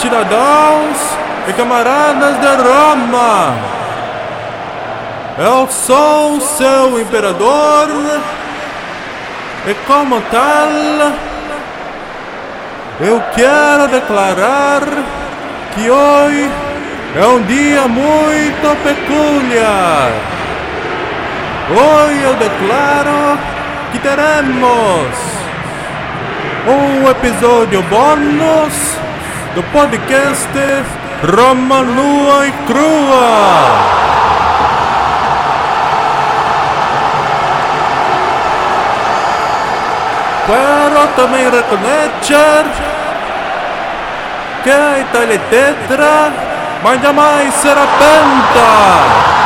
Cidadãos e camaradas de Roma, eu sou seu imperador e, como tal, eu quero declarar que hoje é um dia muito peculiar. Hoje eu declaro que teremos um episódio bônus do podcast Roma Nua e Crua. Quero também reconhecer que a Itália tetra, mas jamais será penta.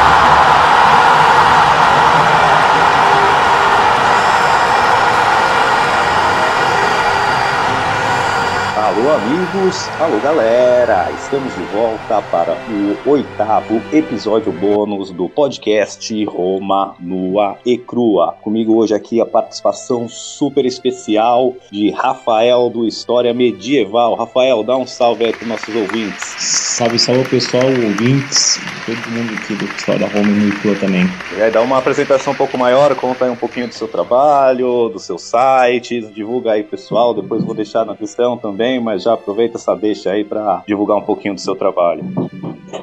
Amigos, alô galera, estamos de volta para o oitavo episódio bônus do podcast Roma Nua e Crua. Comigo hoje aqui a participação super especial de Rafael do História Medieval. Rafael, dá um salve aí para nossos ouvintes. Salve, salve pessoal, ouvintes, todo mundo aqui do História Roma Nua e Crua também. Aí, dá uma apresentação um pouco maior, conta aí um pouquinho do seu trabalho, do seu site, divulga aí pessoal, depois vou deixar na questão também, mas já aproveita essa deixa aí para divulgar um pouquinho do seu trabalho.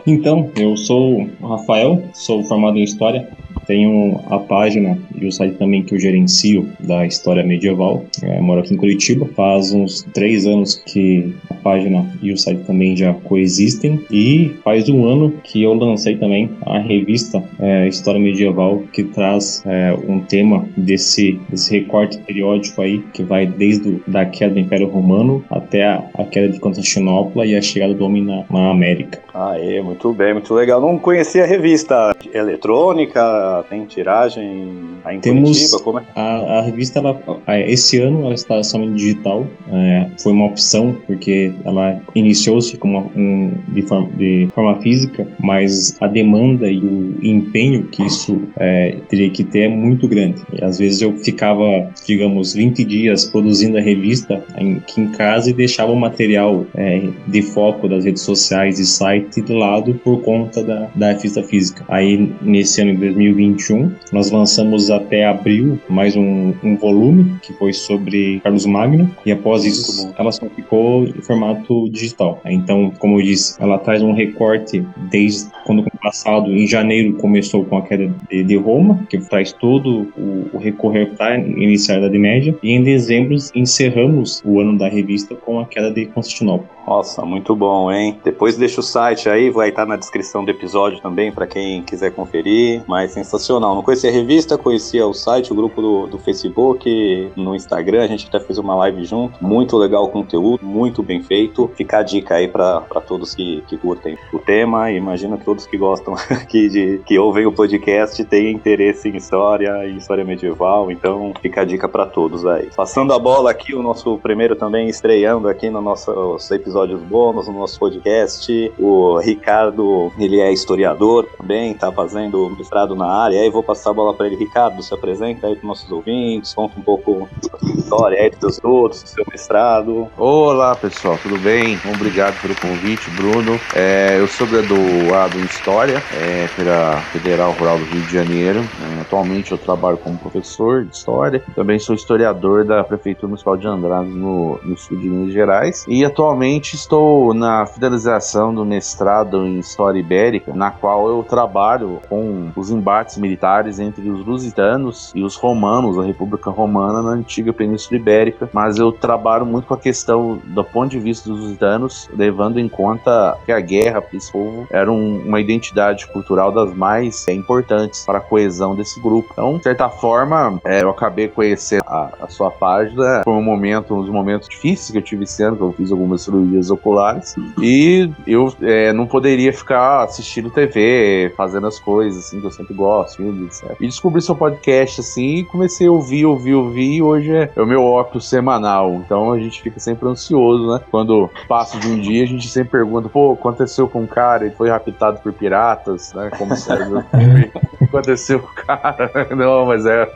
Então, eu sou o Rafael, sou formado em História, tenho a página e o site também que eu gerencio da História Medieval, é, moro aqui em Curitiba, faz uns três anos que a página e o site também já coexistem e faz um ano que eu lancei também a revista é, História Medieval que traz é, um tema desse, desse recorte periódico aí que vai desde o, da queda do Império Romano até a, a queda de Constantinopla e a chegada do homem na, na América. Ah, é, muito bem, muito legal. Não conhecia a revista eletrônica, tem tiragem aí em Temos Curitiba, como é? a, a revista, ela, esse ano ela está somente digital. é, foi uma opção porque ela iniciou-se como um, de, forma, de forma física, mas a demanda e o empenho que isso é, teria que ter é muito grande. E às vezes eu ficava, digamos, 20 dias produzindo a revista em- aqui em casa e deixava o material é, de foco das redes sociais e site de lado por conta da, da revista física. Aí, nesse ano de 2021, nós lançamos até abril mais um, um volume que foi sobre Carlos Magno e após isso ela só ficou em formato digital. Então, como eu disse, ela traz um recorte desde quando passado, em janeiro, começou com a queda de, de Roma, que traz todo o, o recorrer para iniciar a Idade Média, e em dezembro encerramos o ano da revista com a queda de Constantinopla. Nossa, muito bom, hein? Depois deixa o site aí, vai estar na descrição do episódio também para quem quiser conferir. Mas sensacional. Não conhecia a revista, conhecia o site, o grupo do, do Facebook, no Instagram, a gente até fez uma live junto. Muito legal o conteúdo, muito bem feito. Fica a dica aí para todos que, que curtem o tema. Imagino que todos que gostam aqui de que ouvem o podcast têm interesse em história e história medieval. Então fica a dica para todos aí. Passando a bola aqui, o nosso primeiro também estreando aqui no nossos episódios bônus, no nosso podcast. O Ricardo, ele é historiador também, tá fazendo mestrado na área. Aí vou passar a bola para ele. Ricardo, se apresenta aí para nossos ouvintes, conta um pouco da sua história aí, dos seus do seu mestrado. Olá pessoal, tudo bem? Obrigado pelo convite, Bruno. É, eu sou graduado em História é, pela Federal Rural do Rio de Janeiro. É, atualmente eu trabalho como professor de História. Também sou historiador da Prefeitura Municipal de Andrade no, no sul de Minas Gerais. E atualmente estou na finalização do mestrado em História Ibérica, na qual eu trabalho com os embates militares entre os lusitanos e os romanos, a República Romana, na antiga Península Ibérica. Mas eu trabalho muito com a questão do ponto de vista dos lusitanos, levando em conta que a guerra para esse povo era um- uma identidade cultural das mais é, importantes para a coesão desse grupo. Então, de certa forma, é, eu acabei conhecendo a, a sua página. Foi um momento, um dos momentos difíceis que eu tive ano, que eu fiz algumas cirurgias oculares. E eu é, não poderia ficar assistindo TV, fazendo as coisas assim, que eu sempre gosto, filmes, etc. E descobri seu podcast assim e comecei a ouvir, ouvir, ouvir. E hoje é, é o meu óculos semanal. Então a gente fica sempre ansioso, né? Quando passa de um dia, a gente sempre pergunta: pô, aconteceu com um cara, ele foi raptado por piratas, né? Como serve o filme. aconteceu com o cara. Não, mas é,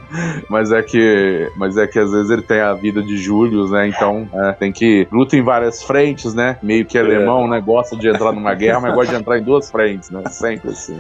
mas é que, mas é que às vezes ele tem a vida de Júlio, né? Então é, tem que luta em várias frentes, né? Meio que alemão, né? Gosta de entrar numa guerra, mas gosta de entrar em duas frentes, né? Sempre assim.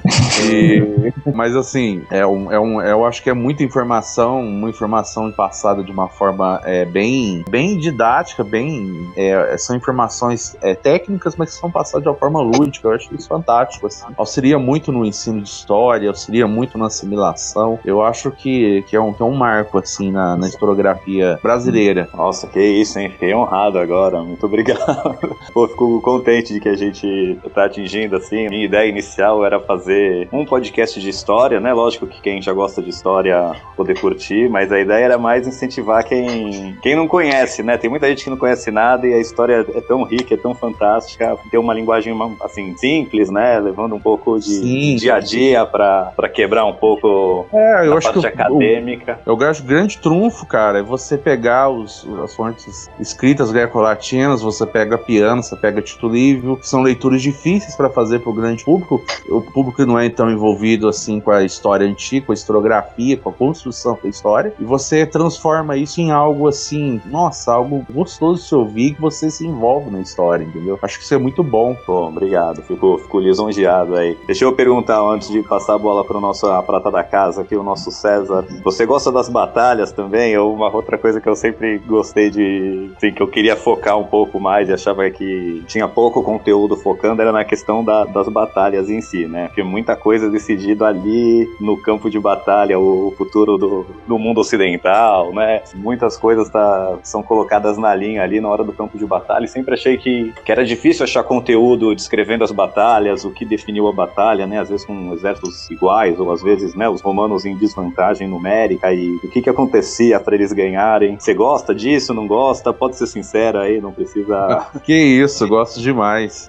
E, mas assim, é um, é um, eu acho que é muita informação, uma informação passada de uma forma é, bem, bem didática, bem, é, são informações é, técnicas, mas que são passadas de uma forma lúdica. Eu acho isso fantástico. Assim. Auxilia muito no ensino de história, auxilia muito na assimilação. Eu acho que, que, é, um, que é um marco assim na, na historiografia brasileira. Nossa, que isso, hein? Fiquei honrado agora. Muito obrigado. Pô, fico contente de que a gente tá atingindo assim. Minha ideia inicial era fazer um podcast de história, né? Lógico que quem já gosta de história poder curtir, mas a ideia era mais incentivar quem, quem não conhece, né? Tem muita gente que não conhece nada e a história é tão rica, é tão fantástica, tem uma linguagem assim simples, né? Levando um pouco de Sim. dia a dia para quebrar um pouco é, eu a acho parte que acadêmica. Eu, eu acho grande trunfo, cara, é você pegar os, as fontes escritas greco-latinas, você pega piano, você pega Livio, que são leituras difíceis para fazer para o grande público. O público não é tão envolvido assim com a história antiga, com a historiografia, com a construção da história, e você transforma isso em algo assim, nossa, algo gostoso de se ouvir, que você se envolve na história, entendeu? Acho que isso é muito bom. Bom, obrigado, fico, fico lisonjeado aí. Deixa eu perguntar antes de passar a bola para nossa prata da casa aqui, o nosso César. Você gosta das batalhas também? Ou uma outra coisa que eu sempre gostei de, assim, que eu queria focar um pouco mais e achava que tinha pouco conteúdo focando era na questão da, das batalhas em si, né? Porque muita coisa decidida ali no campo de batalha, o, futuro do, do mundo ocidental, né? Muitas coisas tá, são colocadas na linha ali na hora do campo de batalha e sempre achei que, que era difícil achar conteúdo descrevendo as batalhas, o que definiu a batalha, né? Às vezes com exércitos iguais ou às vezes, né, os romanos em desvantagem numérica e o que que acontecia para eles ganharem. Você gosta disso? Não gosta? Pode ser sincero aí, não precisa. que isso, gosto demais.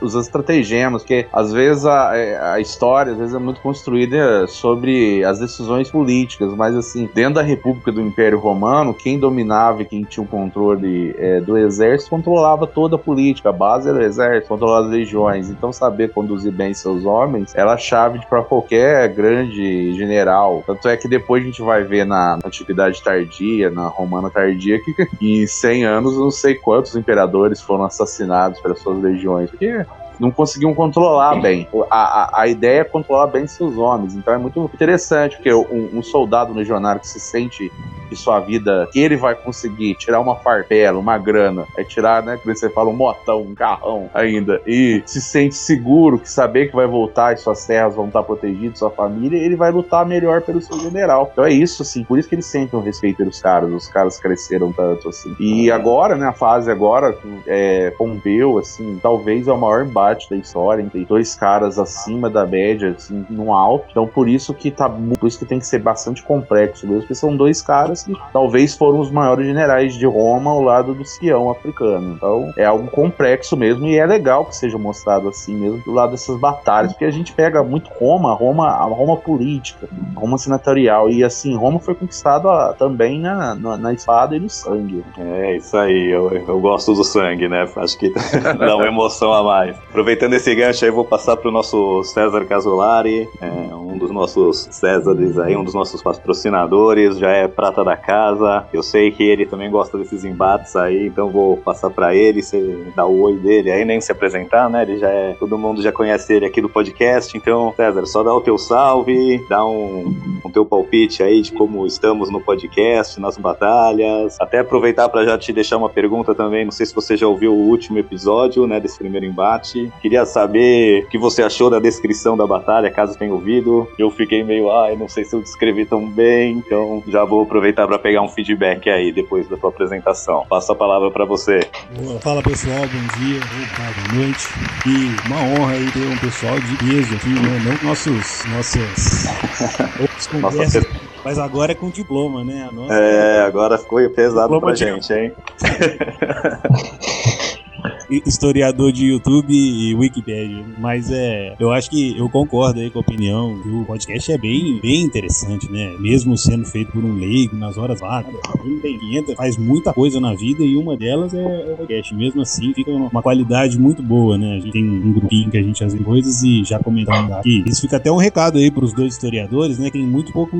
Os estratagemas, porque às vezes a, é, a história às vezes é muito construída sobre as decisões políticas, mas assim, dentro da República do Império Romano, quem dominava e quem tinha o controle é, do exército controlava toda a política, a base era o exército, controlava as legiões. Então, saber conduzir bem seus homens era a chave para qualquer grande general. Tanto é que depois a gente vai ver na Antiguidade Tardia, na Romana Tardia, que em 100 anos não sei quantos imperadores foram assassinados pelas suas legiões. Porque não conseguiam controlar bem. A, a, a, ideia é controlar bem seus homens. Então é muito interessante, porque um, um soldado legionário que se sente que sua vida, que ele vai conseguir tirar uma farpela, uma grana, é tirar, né, que você fala, um motão, um carrão ainda, e se sente seguro, que saber que vai voltar e suas terras vão estar protegidas, sua família, ele vai lutar melhor pelo seu general. Então é isso, assim, por isso que eles sentem o respeito pelos caras, os caras cresceram tanto, assim. E agora, né, a fase agora, é, Pompeu, assim, talvez é o maior embate da história, tem dois caras acima da média, assim, no alto, então por isso que tá, por isso que tem que ser bastante complexo mesmo, porque são dois caras que talvez foram os maiores generais de Roma ao lado do Sião africano. Então é algo complexo mesmo e é legal que seja mostrado assim mesmo do lado dessas batalhas, porque a gente pega muito Roma, Roma, a Roma política, Roma senatorial e assim Roma foi conquistada também na, na, na, espada e no sangue. É isso aí, eu, eu gosto do sangue, né? Acho que dá uma emoção a mais. Aproveitando esse gancho aí, vou passar para o nosso César Casolari, é, um dos nossos Césares aí, um dos nossos patrocinadores, já é prata da casa. Eu sei que ele também gosta desses embates aí, então vou passar para ele, você dá o oi dele aí, nem se apresentar, né? Ele já é, todo mundo já conhece ele aqui do podcast, então, César, só dá o teu salve, dá um, um teu palpite aí de como estamos no podcast, nas batalhas. Até aproveitar para já te deixar uma pergunta também, não sei se você já ouviu o último episódio, né, desse primeiro embate. Queria saber o que você achou da descrição da batalha, caso tenha ouvido. Eu fiquei meio, ai, ah, não sei se eu descrevi tão bem, então já vou aproveitar para pegar um feedback aí depois da tua apresentação. Passo a palavra para você. Boa. Fala pessoal, bom dia, boa noite. E uma honra aí ter um pessoal de peso aqui, né? Não nossos, nossas outras conversas. Mas agora é com diploma, né? Nossa... É, agora ficou pesado pra gente, hein? historiador de YouTube e Wikipedia. Mas é, eu acho que eu concordo aí com a opinião que o podcast é bem, bem interessante, né? Mesmo sendo feito por um leigo nas horas vagas. Ele tem 500, faz muita coisa na vida e uma delas é o podcast. Mesmo assim, fica uma qualidade muito boa, né? A gente tem um grupinho que a gente faz coisas e já comentamos aqui. Isso fica até um recado aí pros dois historiadores, né? Tem muito pouco.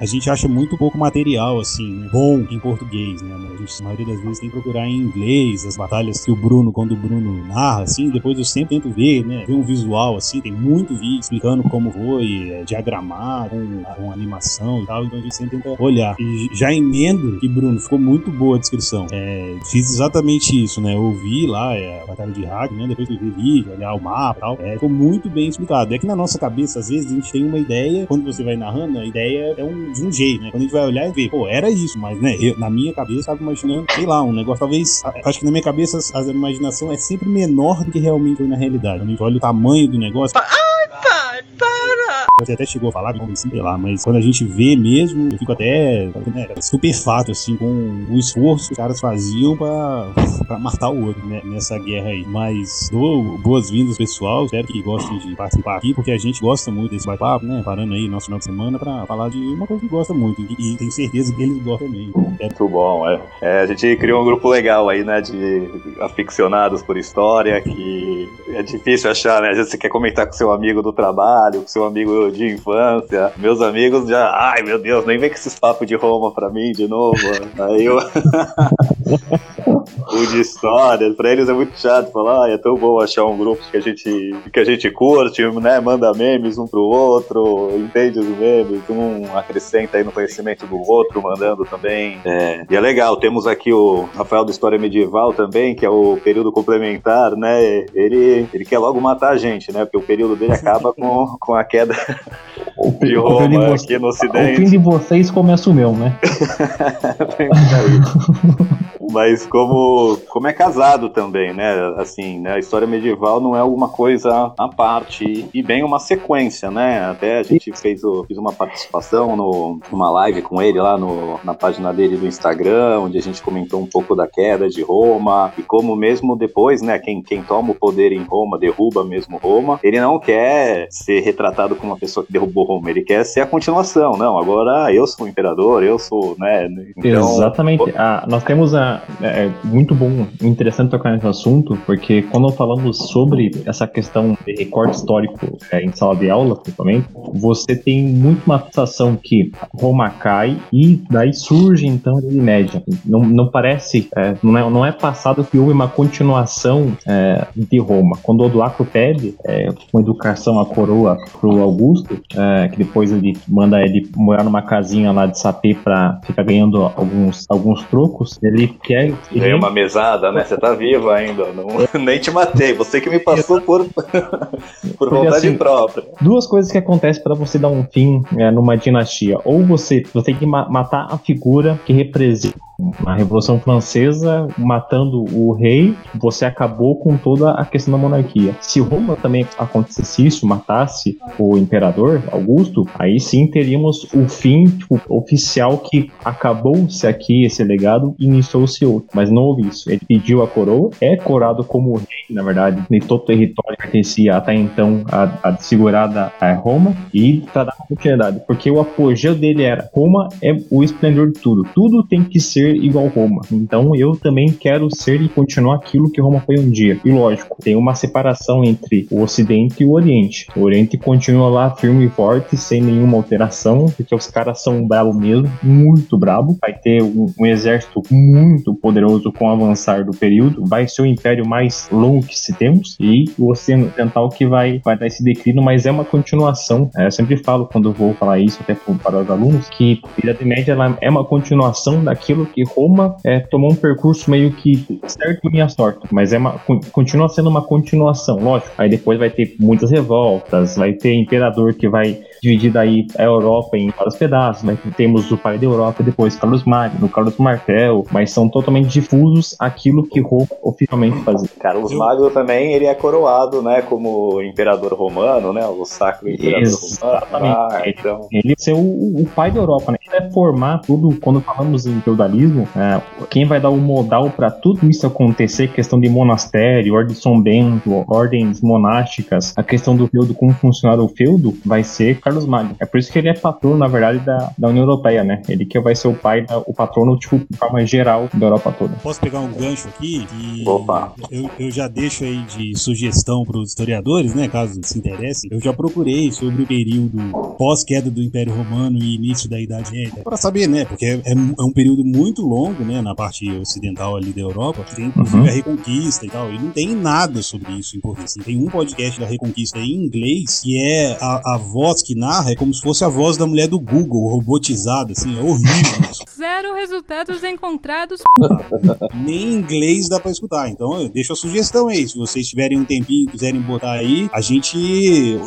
A gente acha muito pouco material, assim, bom em português, né? A, gente, a maioria das vezes tem que procurar em inglês as batalhas que o Bruno, quando o Bruno narra, assim, depois eu sempre tento ver, né? Ver um visual, assim, tem muito vídeo explicando como foi, é, diagramar, com, com animação e tal, então a gente sempre tenta olhar. E já emendo que, Bruno, ficou muito boa a descrição. É, fiz exatamente isso, né? Ouvi lá é, a batalha de hack, né? Depois eu vi vídeo, olhar o mapa e tal. É, ficou muito bem explicado. É que na nossa cabeça, às vezes, a gente tem uma ideia, quando você vai narrando, a ideia é um, de um jeito, né? Quando a gente vai olhar e ver, pô, era isso, mas, né? Eu, na minha cabeça, tava imaginando, sei lá, um negócio, talvez. Acho que na minha cabeça a imaginação é sempre menor do que realmente foi na realidade. Quando a gente olha o tamanho do negócio. Para! Você até chegou a falar, assim, sei lá, mas quando a gente vê mesmo, eu fico até né, estupefato, assim, com o esforço que os caras faziam pra, pra matar o outro né, nessa guerra aí. Mas dou boas-vindas, pessoal. Espero que gostem de participar aqui, porque a gente gosta muito desse bate-papo, né? Parando aí nosso final de semana pra falar de uma coisa que gosta muito. E, e tenho certeza que eles gostam também. É muito bom, é. é. A gente criou um grupo legal aí, né? De aficionados por história, que é difícil achar, né? Às vezes você quer comentar com seu amigo do trabalho, com seu amigo de infância. Meus amigos já, ai meu Deus, nem vem com esses papos de Roma pra mim de novo. Aí eu. o de história, pra eles é muito chato falar, ah, é tão bom achar um grupo que a gente, que a gente curte, né? Manda memes um pro outro, entende os memes, um acrescenta aí no conhecimento do outro, mandando também. É, e é legal, temos aqui o Rafael do História Medieval também, que é o período complementar, né? Ele, ele quer logo matar a gente, né? Porque o período dele acaba com, com a queda o, de Roma de você, aqui no Ocidente. O fim de vocês começa o meu, né? Mas como, como é casado também, né? Assim, né? A história medieval não é alguma coisa à parte e bem uma sequência, né? Até a gente fez o, fiz uma participação no, numa live com ele lá no, na página dele do Instagram, onde a gente comentou um pouco da queda de Roma e como mesmo depois, né? Quem, quem toma o poder em Roma derruba mesmo Roma. Ele não quer ser retratado como uma pessoa que derrubou Roma, ele quer ser a continuação. Não, agora eu sou o imperador, eu sou, né? Então, Exatamente. Ah, nós temos a é, é muito bom, interessante tocar nesse assunto, porque quando falamos sobre essa questão de recorte histórico é, em sala de aula, principalmente, você tem muito uma sensação que Roma cai e daí surge então a Idade Média. Não, não parece, é, não, é, não é passado que houve uma continuação é, de Roma. Quando Odoacro pede é, uma educação à coroa para o Augusto, é, que depois ele manda ele morar numa casinha lá de sapê para ficar ganhando alguns, alguns trocos, ele quer. Ganhei uma mesada, né? Você tá vivo ainda. Não, nem te matei. Você que me passou por, por vontade assim, própria. Duas coisas que acontecem para você dar um fim é, numa dinastia. Ou você, você tem que ma matar a figura que representa na Revolução Francesa, matando o rei, você acabou com toda a questão da monarquia. Se Roma também acontecesse isso, matasse o imperador Augusto, aí sim teríamos o fim tipo, oficial que acabou-se aqui esse legado e iniciou-se outro. Mas não houve isso. Ele pediu a coroa, é corado como rei, na verdade, em todo o território que pertencia até então a, a segurada a Roma e para dar continuidade, porque o apogeu dele era Roma é o esplendor de tudo. Tudo tem que ser ser igual Roma. Então eu também quero ser e continuar aquilo que Roma foi um dia. E lógico, tem uma separação entre o Ocidente e o Oriente. O Oriente continua lá firme e forte, sem nenhuma alteração, porque os caras são brabo mesmo, muito brabo. Vai ter um, um exército muito poderoso com o avançar do período. Vai ser o império mais longo que se temos e o Ocidental que vai, vai dar esse declínio, mas é uma continuação. É, eu sempre falo quando vou falar isso até para os alunos que a Idade Média ela é uma continuação daquilo que Roma é, tomou um percurso meio que certo e sorte, mas é uma, continua sendo uma continuação, lógico. Aí depois vai ter muitas revoltas, vai ter imperador que vai dividida aí a Europa em vários pedaços, mas temos o pai da Europa, depois Carlos Magno, Carlos Martel, mas são totalmente difusos aquilo que Roma oficialmente fazia. Carlos Magno também, ele é coroado, né, como imperador romano, né, o sacro imperador Exatamente. romano. Ah, então... Ele é ser o, o, pai da Europa, né? Ele vai formar tudo, quando falamos em feudalismo, é, quem vai dar o modal para tudo isso acontecer, questão de monastério, ordem de São Bento, ordens monásticas, a questão do feudo, como funcionar o feudo, vai ser Carlos Magno. É por isso que ele é patrono, na verdade, da, da União Europeia, né? Ele que vai ser o pai, da, o patrono, tipo, de forma geral da Europa toda. Posso pegar um gancho aqui? E Opa. Eu, eu já deixo aí de sugestão para os historiadores, né? Caso se interessem. Eu já procurei sobre o período pós-queda do Império Romano e início da Idade Média. Para saber, né? Porque é, é, um período muito longo, né? Na parte ocidental ali da Europa. Que tem inclusive Uhum. a Reconquista e tal. E não tem nada sobre isso em português. Tem um podcast da Reconquista em inglês que é a, a voz que narra é como se fosse a voz da mulher do Google, robotizada, assim. É horrível. Zero resultados encontrados. Nem em inglês dá pra escutar. Então eu deixo a sugestão aí. Se vocês tiverem um tempinho e quiserem botar aí, a gente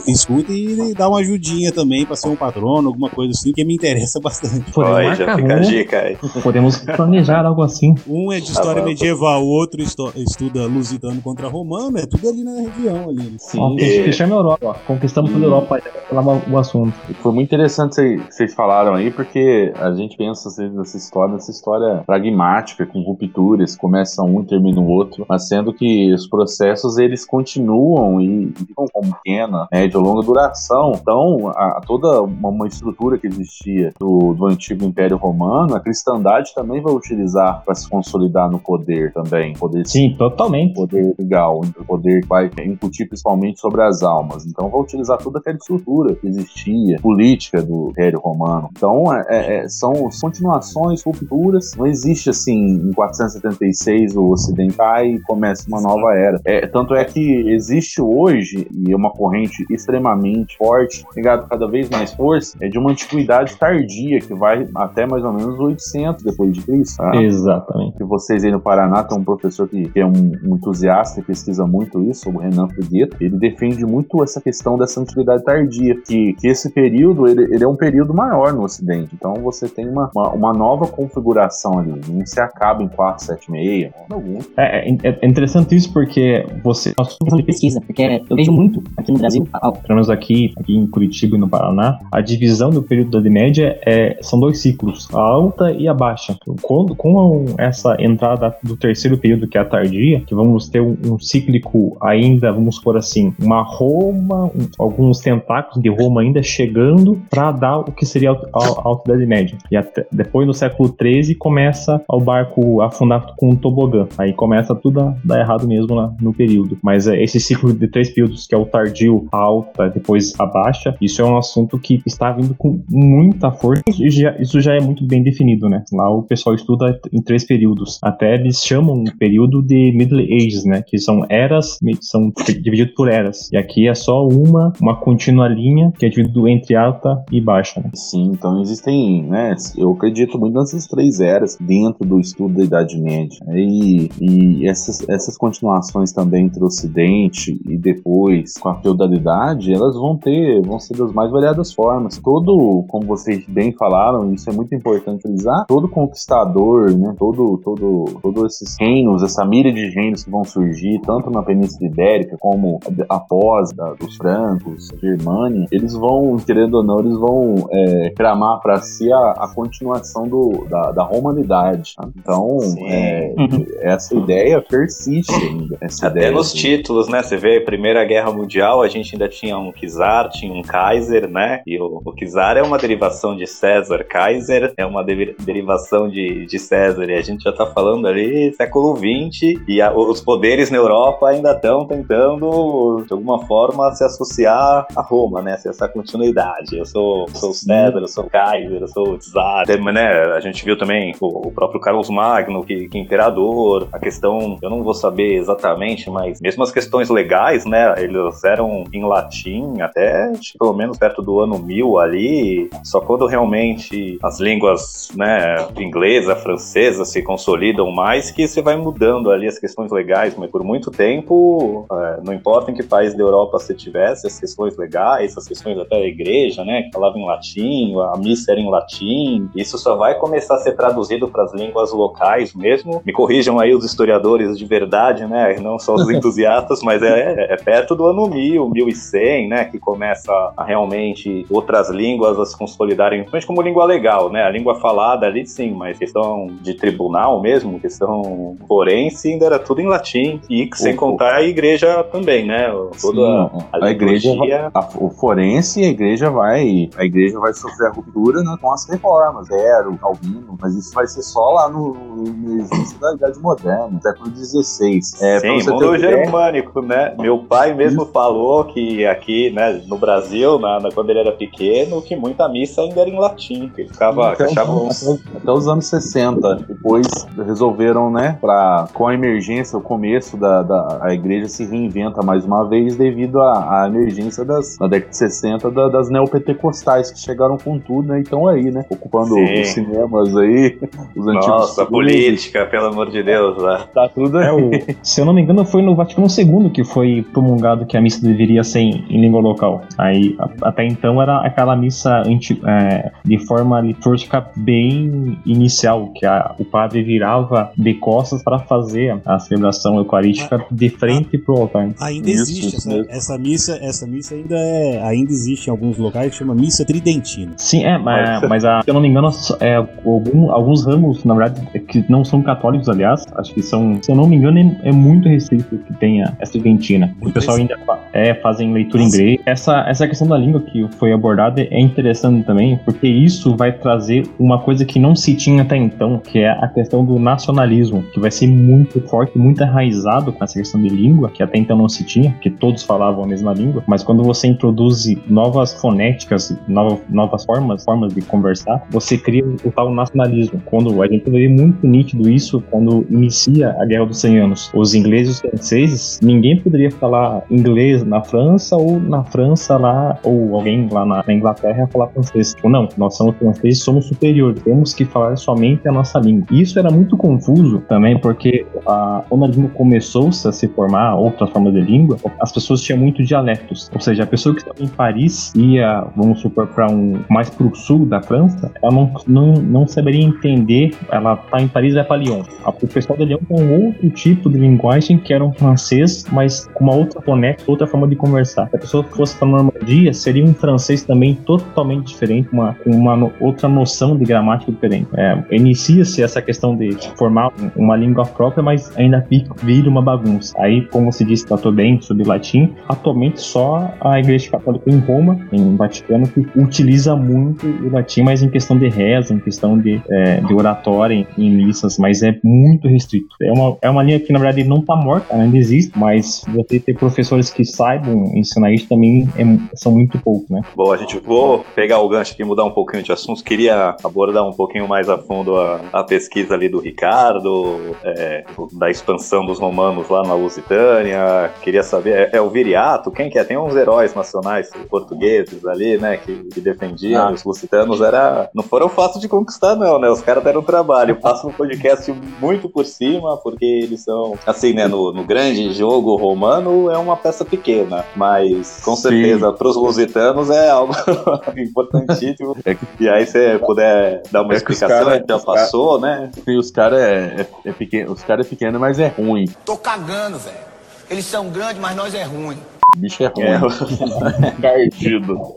escuta e dá uma ajudinha também pra ser um patrono, alguma coisa assim, que me interessa bastante. Podemos Olha, já fica a dica aí. podemos planejar algo assim. Um é de história bom. medieval, o outro estuda lusitano contra romano, é tudo ali na região ali. Ó, E- fech- fechamos a Europa, ó. conquistamos toda a Europa, lá o- assunto. Foi muito interessante vocês falaram aí, porque a gente pensa assim, nessa história, nessa história pragmática, com rupturas, começa um e termina o outro, mas sendo que os processos eles continuam e ficam com pequena, média ou longa duração. Então, a, toda uma, uma estrutura que existia do, do antigo Império Romano, a cristandade também vai utilizar para se consolidar no poder também, poder Sim, totalmente. poder legal, o poder que vai incutir principalmente sobre as almas. Então vai utilizar toda aquela estrutura que existia, política do Império Romano. Então é- é- é- são continuações, rupturas. Não existe assim, em 476 o Ocidente cai e começa uma nova era. É, tanto é que existe hoje, e é uma corrente extremamente forte, ligado cada vez mais força, é de uma antiguidade tardia, que vai até mais ou menos 800 depois de Cristo. tá? Exatamente. que vocês aí no Paraná tem um professor que, que é um, um entusiasta e pesquisa muito isso, o Renan Figueto. Ele defende muito essa questão dessa antiguidade tardia, que, que esse período ele, ele é um período maior no Ocidente. Então você tem uma, uma, uma nova configuração ali. Não se acaba em 476, não, algum. É, é- é interessante isso porque você, de pesquisa, porque eu vejo muito aqui no Brasil, pelo menos aqui, aqui em Curitiba e no Paraná, a divisão do período da Idade Média é, são dois ciclos, a alta e a baixa. Quando, com essa entrada do terceiro período, que é a tardia, que vamos ter um, um cíclico ainda, vamos por assim, uma Roma, um- alguns tentáculos de Roma ainda chegando para dar o que seria a, a, a Alta Idade Média. E até, depois, no século XIII, começa o barco afundar com um tobogã. Aí começa tudo a dar errado mesmo lá no período. Mas é, esse ciclo de três períodos, que é o tardio, a alta, depois a baixa, isso é um assunto que está vindo com muita força. E já- isso já é muito bem definido, né? Lá o pessoal estuda em três períodos. Até eles chamam um período de Middle Ages, né? Que são eras, são divididos por eras. E aqui é só uma, uma contínua linha que é dividido entre alta e baixa. Né? Sim, então existem, né? Eu acredito muito nessas três eras dentro do estudo da Idade Média. E, e essas, essas continuações também entre o Ocidente e depois com a feudalidade, elas vão ter, vão ser das mais variadas formas. Todo, como vocês bem falaram, isso é muito importante utilizar, todo conquistador, né? Todo, todo, todos esses reinos, essa mira de reinos que vão surgir, tanto na Península Ibérica como após da, dos francos, Germânia, eles vão, querendo ou não, eles vão é, cramar para si a, a continuação do, da, da romanidade. tá? Então, é, essa ideia persiste ainda. Essa Até ideia, nos assim. títulos, né? Você vê, Primeira Guerra Mundial, a gente ainda tinha um czar, tinha um Kaiser, né? E o, o czar é uma derivação de César, Kaiser é uma deri- derivação de, de César. E a gente já tá falando ali século XX e a- os poderes na Europa ainda estão tentando, de alguma forma, se associar a Roma, né? Se essa continuidade. Eu sou, sou César, eu sou Kaiser, eu sou czar. Tem, né? A gente viu também o, o próprio Carlos Magno, que, que imperador. A questão, eu não vou saber exatamente, mas mesmo as questões legais, né? Eles eram em latim até que pelo menos perto do ano 1000 ali. Só quando realmente as línguas, né, inglesa, francesa se consolidam mais que você vai mudando ali as questões legais. Mas por muito tempo, é, não importa em que país da Europa você tivesse, as questões legais, essas questões até da igreja, né? Que falava em latim, a missa era em latim. Isso só vai começar a ser traduzido para as línguas locais mesmo. Me corrijam aí os historiadores de verdade, né? Não só os entusiastas, mas é, é perto do ano 1000, 1100, né? Que começa a realmente outras línguas a se consolidarem, principalmente como língua legal, né? A língua falada ali sim, mas questão de tribunal mesmo, questão forense, ainda era tudo em latim. E sem contar a igreja também, né? Toda sim, a, a igreja, a, o forense, a igreja vai, a igreja vai sofrer a ruptura né, com as reformas, Calvino, mas isso vai ser só lá no, no início da Idade Moderna, século XVI. É, Sim, mundo germânico, né? Meu pai mesmo isso. falou que aqui, né, no Brasil, na, na, quando ele era pequeno, que muita missa ainda era em latim, que ele ficava, então, achava uns... Até os anos 60, depois resolveram, né, pra, com a emergência, o começo da, da a igreja se reinventa mais uma vez devido à, à emergência das, na década de 60 da, das neopentecostais que chegaram com tudo, né, então aí, né, ocupando Sim. os cinemas aí, os antigos... Nossa, política, pelo amor de Deus, né? Tá tudo aí. É, o, se eu não me engano, foi no Vaticano II que foi promulgado que a missa deveria ser em, em língua local. Aí, a, até então, era aquela missa anti, é, de forma litúrgica bem inicial, que a, o padre virava de costas para fazer a celebração eucarística de frente pro altar. Ainda isso, existe isso essa, essa, missa, essa missa ainda é, ainda existe em alguns locais que chama missa tridentina. Sim, é, mas, mas a, se eu não me engano, é, algum, alguns ramos, na verdade, que não são católicos, aliás, acho que são, se eu não me engano, é, é muito restrito que tenha essa tridentina. o pessoal ainda é, fazem leitura Nossa. em inglês. Essa, essa questão da língua que foi abordada é interessante também, porque isso vai trazer uma coisa que não se tinha até então, que é a questão do nacionalismo, que vai ser muito forte, muito enraizado com essa questão de língua, que até então não se tinha, que todos falavam a mesma língua, mas quando você introduz novas fonéticas, novas, novas formas, formas de conversar, você cria o tal nacionalismo. Quando a gente vê muito nítido isso quando inicia a Guerra dos 100 Anos. Os ingleses e os franceses, ninguém poderia falar inglês na França ou na França lá, ou alguém lá na, Inglaterra falar francês. Ou não, nós somos franceses, somos superiores, temos que falar somente a nossa língua. E isso era muito confuso também, porque a, quando a língua começou -se a se formar, outras formas de língua, as pessoas tinham muito dialetos. Ou seja, a pessoa que estava em Paris ia, vamos supor, para um mais para o sul da França, ela não, não, não saberia entender, ela está em Paris, vai para Lyon. O pessoal de Lyon tem um outro tipo de linguagem que era um francês, mas com uma outra fonética, outra forma de conversar. Se a pessoa fosse para Normandia, seria um francês também totalmente diferente, uma, com uma outra noção de gramática diferente. É, Inicia-se essa questão de formar uma língua própria, mas ainda vira uma bagunça. Aí, como se disse, tratou bem sobre latim, atualmente só a Igreja Católica em Roma, em Vaticano, que utiliza muito o latim, mas em questão de reza, em questão de, é, de oratória, em, em missas, mas é muito restrito. É uma, é uma linha que, na verdade, não está morta, ainda existe, mas você ter professores que saibam ensinar isso também é, são muito poucos, né? Bom, a gente vou pegar o gancho aqui e mudar um pouquinho de assunto. Queria abordar um pouquinho mais a fundo a, a pesquisa ali do Ricardo, é, da expansão dos romanos lá na Lusitânia. Queria saber, é, é, o Viriato, quem que é? Tem uns heróis nacionais portugueses ali, né, que, que defendiam ah. os lusitanos. Era, não foram fácil de conquistar, não, né? Os caras deram trabalho. Passo um podcast muito por cima, porque eles são, assim, né, no, no grande jogo romano é uma peça pequena, mas com certeza para os lusitanos é algo importantíssimo. É que, e aí você puder dar uma é explicação, cara, já passou, cara, né? Sim, os caras é, é, é pequeno, os caras é pequeno, mas é ruim. Tô cagando, velho. Eles são grandes, mas nós é ruim. Bicho é ruim. É. Cardido.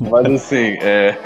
Mas assim, é,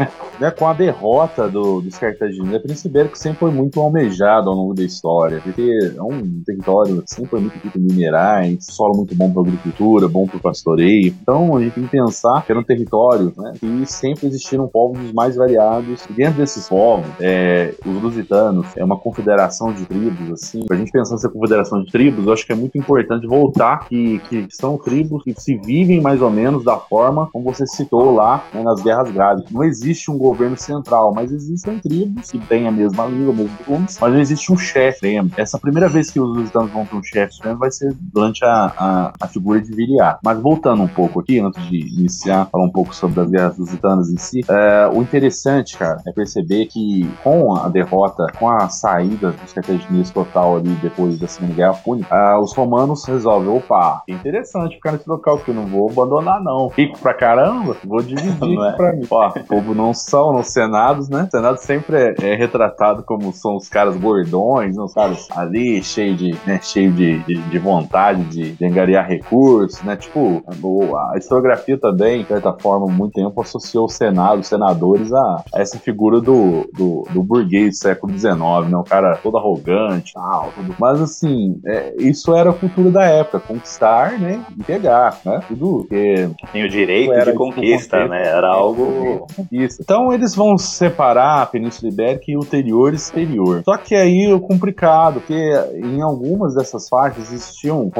né, com a derrota do, dos cartagineses, a Príncipe Ibérico sempre foi muito almejado ao longo da história, porque é um território que sempre foi muito rico em minerais, solo muito bom para agricultura, bom para pastoreio. Então a gente tem que pensar que era um território né, que sempre existiram povos mais variados. E dentro desses povos, é, os lusitanos é uma confederação de tribos, assim. Para a gente pensar nessa confederação de tribos, eu acho que é muito importante voltar que, que são tribos que se vivem mais ou menos da forma como você citou lá né, nas guerras gráficas. Não existe um governo central, mas existem tribos que têm a mesma língua, o mesmo costumes, mas não existe um chefe supremo. Essa primeira vez que os lusitanos vão ter um chefe supremo vai ser durante a, a, a figura de Viriato. Mas voltando um pouco aqui, antes de iniciar, falar um pouco sobre as guerras lusitanas em si, é, o interessante, cara, é perceber que com a derrota, com a saída dos cartagineses total ali depois da Segunda Guerra Púnica, uh, os romanos resolvem, opa, é interessante ficar nesse local, que eu não vou abandonar não. Rico pra caramba, vou dividir é? pra mim. Ó, o povo não são nos senados, né? O senado sempre é, é, retratado como são os caras gordões, os caras ali cheio de, né, cheio de, de, de vontade de, de angariar recursos, né? Tipo, a historiografia também, de certa forma, muito tempo associou o Senado, os senadores a, a essa figura do, do, do burguês do século XIX, né? O cara todo arrogante, tal, tudo. Mas assim, é, isso era a cultura da época, conquistar, né? E pegar, né? Tudo que tem o direito de conquista, né? Era algo. Isso. Então eles vão separar a Península Ibérica e ulterior e exterior. Só que aí é complicado, porque em algumas dessas faixas existiam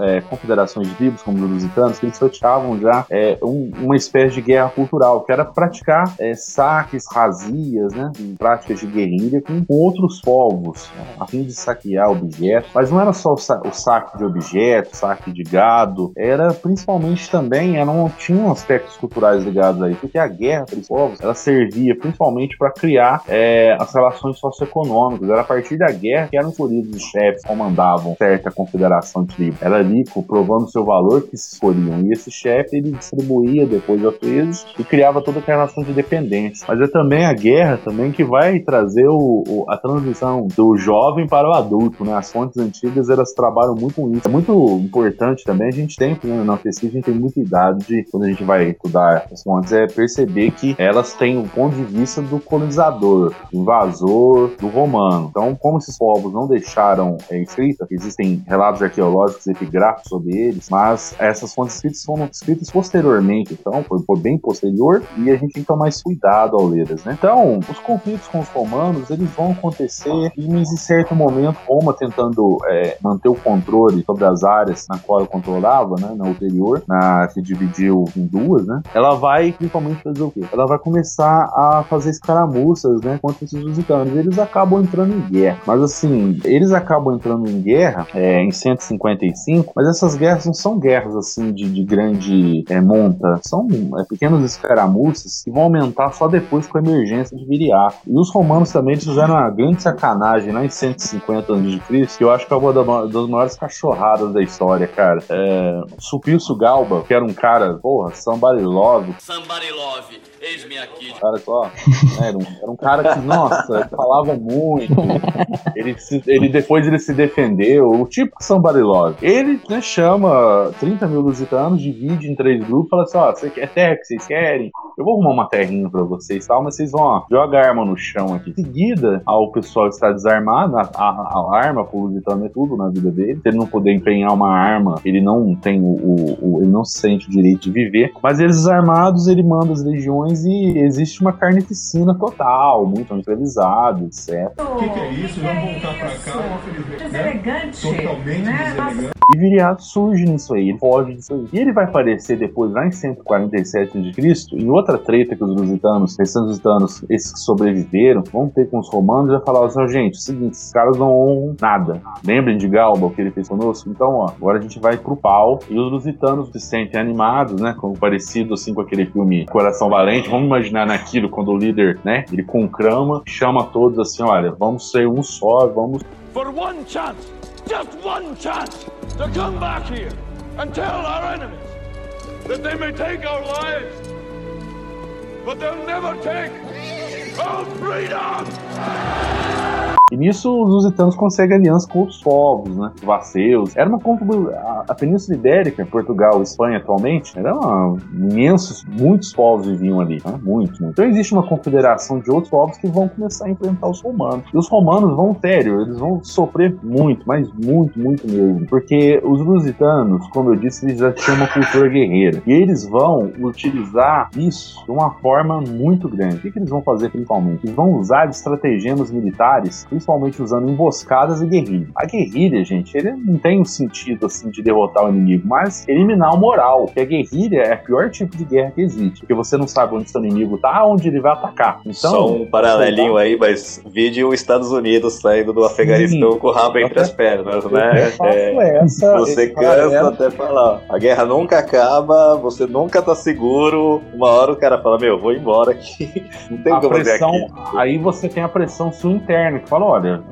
é, confederações de tribos, como os lusitanos, que eles sorteavam já é, um, uma espécie de guerra cultural, que era praticar é, saques, razias, né? Práticas de guerrilha com, outros povos, a fim de saquear objetos. Mas não era só o, sa o saque de objetos, saque de gado, era principalmente também, eram, tinham aspectos culturais ligados aí, porque a guerra os povos, ela servia principalmente para criar é, as relações socioeconômicas. Era a partir da guerra que eram escolhidos os chefes que comandavam certa confederação de tribos. Era ali provando seu valor que se escolhiam. E esse chefe ele distribuía depois a presos e criava toda aquela relação de dependência. Mas é também a guerra também que vai trazer o, o, a transição do jovem para o adulto, né? As fontes antigas elas trabalham muito com isso. É muito importante também a gente tem né, na pesquisa a gente tem muita idade de quando a gente vai estudar as fontes é perceber que elas têm o ponto de vista do colonizador, do invasor, do romano. Então, como esses povos não deixaram é, escrita, existem relatos arqueológicos epigráficos sobre eles, mas essas fontes escritas foram escritas posteriormente, então foi, foi bem posterior e a gente tem que tomar mais cuidado ao lê-las, né? Então, os conflitos com os romanos, eles vão acontecer e em certo momento, Roma tentando é, manter o controle sobre as áreas na qual ela controlava, né, na ulterior, na, se dividiu em duas, né? Ela vai principalmente fazer o quê? Ela vai começar a fazer escaramuças, né, contra esses lusitanos. Eles acabam entrando em guerra, mas assim, eles acabam entrando em guerra é, em 155, mas essas guerras não são guerras assim de, de grande é, monta, são é, pequenas escaramuças que vão aumentar só depois com a emergência de Viriato. E os romanos também fizeram uma grande sacanagem lá em 150 a.C., que eu acho que é uma das maiores cachorradas da história, cara. É, Galba, que era um cara, porra, somebody love. Somebody love Eis-me aqui. Cara, só. Né, era, um, era um cara que, nossa, falava muito. Ele, se, ele depois ele se defendeu. O tipo que Somebody Love. Ele né, chama 30 mil lusitanos, divide em três grupos, fala assim: ó, você quer terra que vocês querem? Eu vou arrumar uma terrinha pra vocês tal, mas vocês vão, ó, joga a arma no chão aqui. Em seguida, ao pessoal estar desarmado, a, a, a arma pro lusitano é tudo na vida dele. Se ele não puder empenhar uma arma, ele não tem o, o, o ele não se sente o direito de viver. Mas eles desarmados, ele manda as legiões e existe uma carnificina total, muito neutralizado, etc. O que, que, é isso? Vamos voltar pra cá, infelizmente. Deselegante. Né? Totalmente né? deselegante. E Viriato surge nisso aí, ele foge disso aí. E ele vai aparecer depois, lá em 147 a.C., em outra treta que os lusitanos, esses lusitanos, esses que sobreviveram, vão ter com os romanos e vai falar assim: gente, é o seguinte, esses caras não honram nada. Lembrem de Galba, o que ele fez conosco? Então, ó, agora a gente vai pro pau. E os lusitanos se sentem animados, né? Como parecido assim com aquele filme Coração Valente. Vamos imaginar naquilo quando o líder, né? Ele conclama, chama todos assim: olha, vamos ser um só, vamos. For one chance, just one chance to come back here and tell our enemies that they may take our lives, but they'll never take our freedom! E nisso os lusitanos conseguem aliança com outros povos, né? Os vaceus. Era uma a, Península Ibérica, Portugal, Espanha atualmente, eram imensos, muitos povos viviam ali, né? Muitos, muitos. Então existe uma confederação de outros povos que vão começar a enfrentar os romanos. E os romanos vão, sério, eles vão sofrer muito, mas muito, muito mesmo. Porque os lusitanos, como eu disse, eles já tinham uma cultura guerreira. E eles vão utilizar isso de uma forma muito grande. O que, que eles vão fazer principalmente? Eles vão usar estratagemas militares, usando emboscadas e guerrilha. A guerrilha, gente, ele não tem um sentido assim de derrotar o inimigo, mas eliminar o moral. Porque a guerrilha é o pior tipo de guerra que existe, porque você não sabe onde seu inimigo tá, onde ele vai atacar. Então, Só um paralelinho aí, mas vídeo os Estados Unidos saindo do Afeganistão com o rabo entre as pernas, né? É, essa, você cansa até falar. A guerra nunca acaba, você nunca tá seguro. Uma hora o cara fala, meu, vou embora aqui. Não tem a fazer pressão, aqui. aí você tem a pressão sua interna, que fala, olha,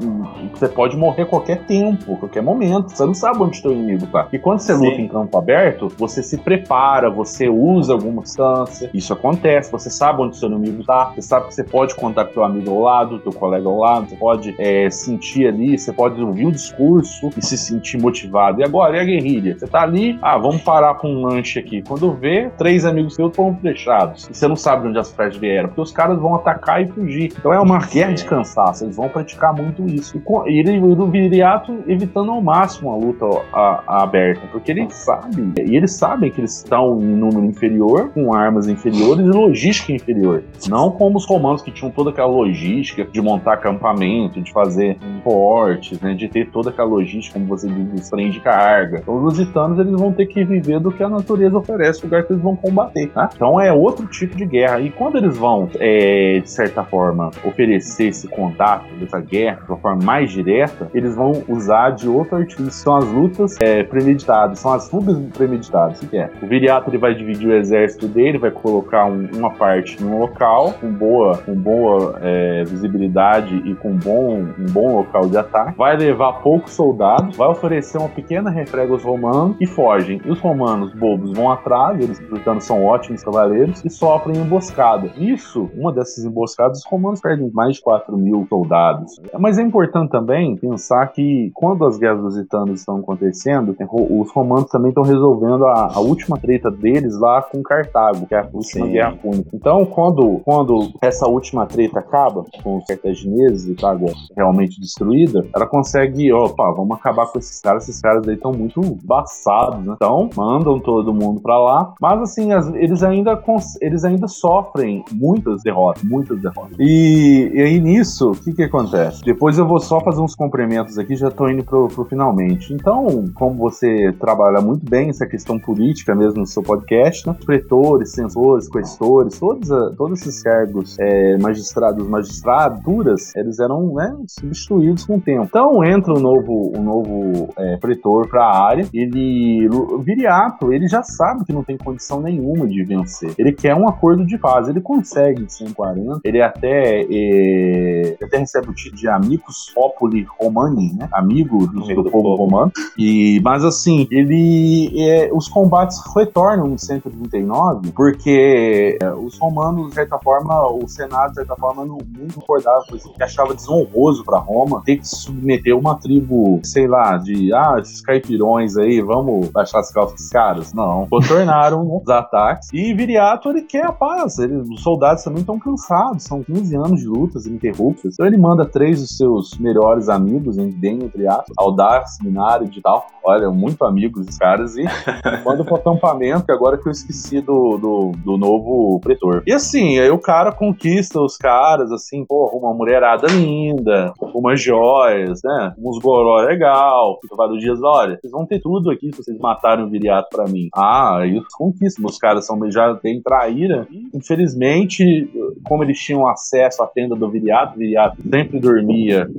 você pode morrer a qualquer tempo, a qualquer momento, você não sabe onde seu inimigo tá. E quando você Sim. luta em campo aberto, você se prepara, você usa alguma distância, isso acontece, você sabe onde seu inimigo tá, você sabe que você pode contar com teu amigo ao lado, teu colega ao lado, você pode é, sentir ali, você pode ouvir o discurso e se sentir motivado. E agora, e a guerrilha? Você tá ali, ah, vamos parar pra um lanche aqui. Quando vê, três amigos seus foram fechados. E você não sabe de onde as flechas vieram, porque os caras vão atacar e fugir. Então é uma guerra de cansaço, eles vão praticar muito isso. E, ele, o Viriato evitando ao máximo a luta a- a aberta, porque ele sabe, e eles sabem que eles estão em número inferior, com armas inferiores e logística inferior. Não como os romanos que tinham toda aquela logística de montar acampamento, de fazer portes, né, de ter toda aquela logística, como você diz, dos trem de carga. Então, os lusitanos eles vão ter que viver do que a natureza oferece, o lugar que eles vão combater. tá? Então é outro tipo de guerra. E quando eles vão, é, de certa forma, oferecer esse contato dessa guerra de uma forma mais direta, eles vão usar de outro artifício. São as lutas é, premeditadas, são as fugas premeditadas. Que é? O Viriato ele vai dividir o exército dele, vai colocar um- uma parte num local com boa, com boa é, visibilidade e com bom, um bom local de ataque, vai levar poucos soldados, vai oferecer uma pequena refrega aos romanos e fogem. E os romanos bobos vão atrás, eles portanto são ótimos cavaleiros e sofrem emboscada. Isso, uma dessas emboscadas, os romanos perdem mais de 4 mil soldados. Mas é importante também pensar que quando as guerras lusitanas estão acontecendo, os romanos também estão resolvendo a, a última treta deles lá com Cartago, que é a última Sim. guerra púnica. Então, quando, quando essa última treta acaba com os cartagineses e Cartago é realmente destruída, ela consegue, opa, vamos acabar com esses caras, esses caras aí estão muito baçados, né? Então, mandam todo mundo pra lá, mas assim, as- eles ainda eles ainda sofrem muitas derrotas, muitas derrotas. E, e aí nisso, o que que acontece? Depois eu vou só fazer uns complementos aqui, já tô indo pro, pro finalmente. Então, como você trabalha muito bem essa questão política mesmo no seu podcast, né? pretores, censores, questores, todos, todos esses cargos é, magistrados, magistraturas, eles eram né, substituídos com o tempo. Então entra o novo, o novo é, pretor para a área, ele, Viriato, ele já sabe que não tem condição nenhuma de vencer. Ele quer um acordo de paz, ele consegue em 140, ele até, é, até recebe o título de Amicus Populi Romani, né? Amigo do, do do povo povo. romano. E, mas assim, ele é, os combates retornam em 139 porque é, os romanos, de certa forma, o Senado, de certa forma, não, não concordava com isso, porque achava desonroso para Roma ter que submeter uma tribo, sei lá, de ah, esses caipirões aí, vamos baixar as calças dos caras. Não. Retornaram os ataques. E Viriato, ele quer a paz. Ele- os soldados também estão cansados. São 15 anos de lutas ininterruptas. Então ele manda três dos seus melhores amigos, em- bem entre aspas, Audax, Minário e tal. Olha, muito amigos os caras. E manda pro acampamento, que agora que eu esqueci do, do, do novo pretor. E assim, aí o cara conquista os caras, assim, porra, uma mulherada linda, umas joias, né? Uns goró legal. Fica vários dias, olha, vocês vão ter tudo aqui se vocês matarem o Viriato pra mim. Ah, aí os conquistam. Os caras são já bem traíra. Infelizmente, como eles tinham acesso à tenda do Viriato, o Viriato sempre dormia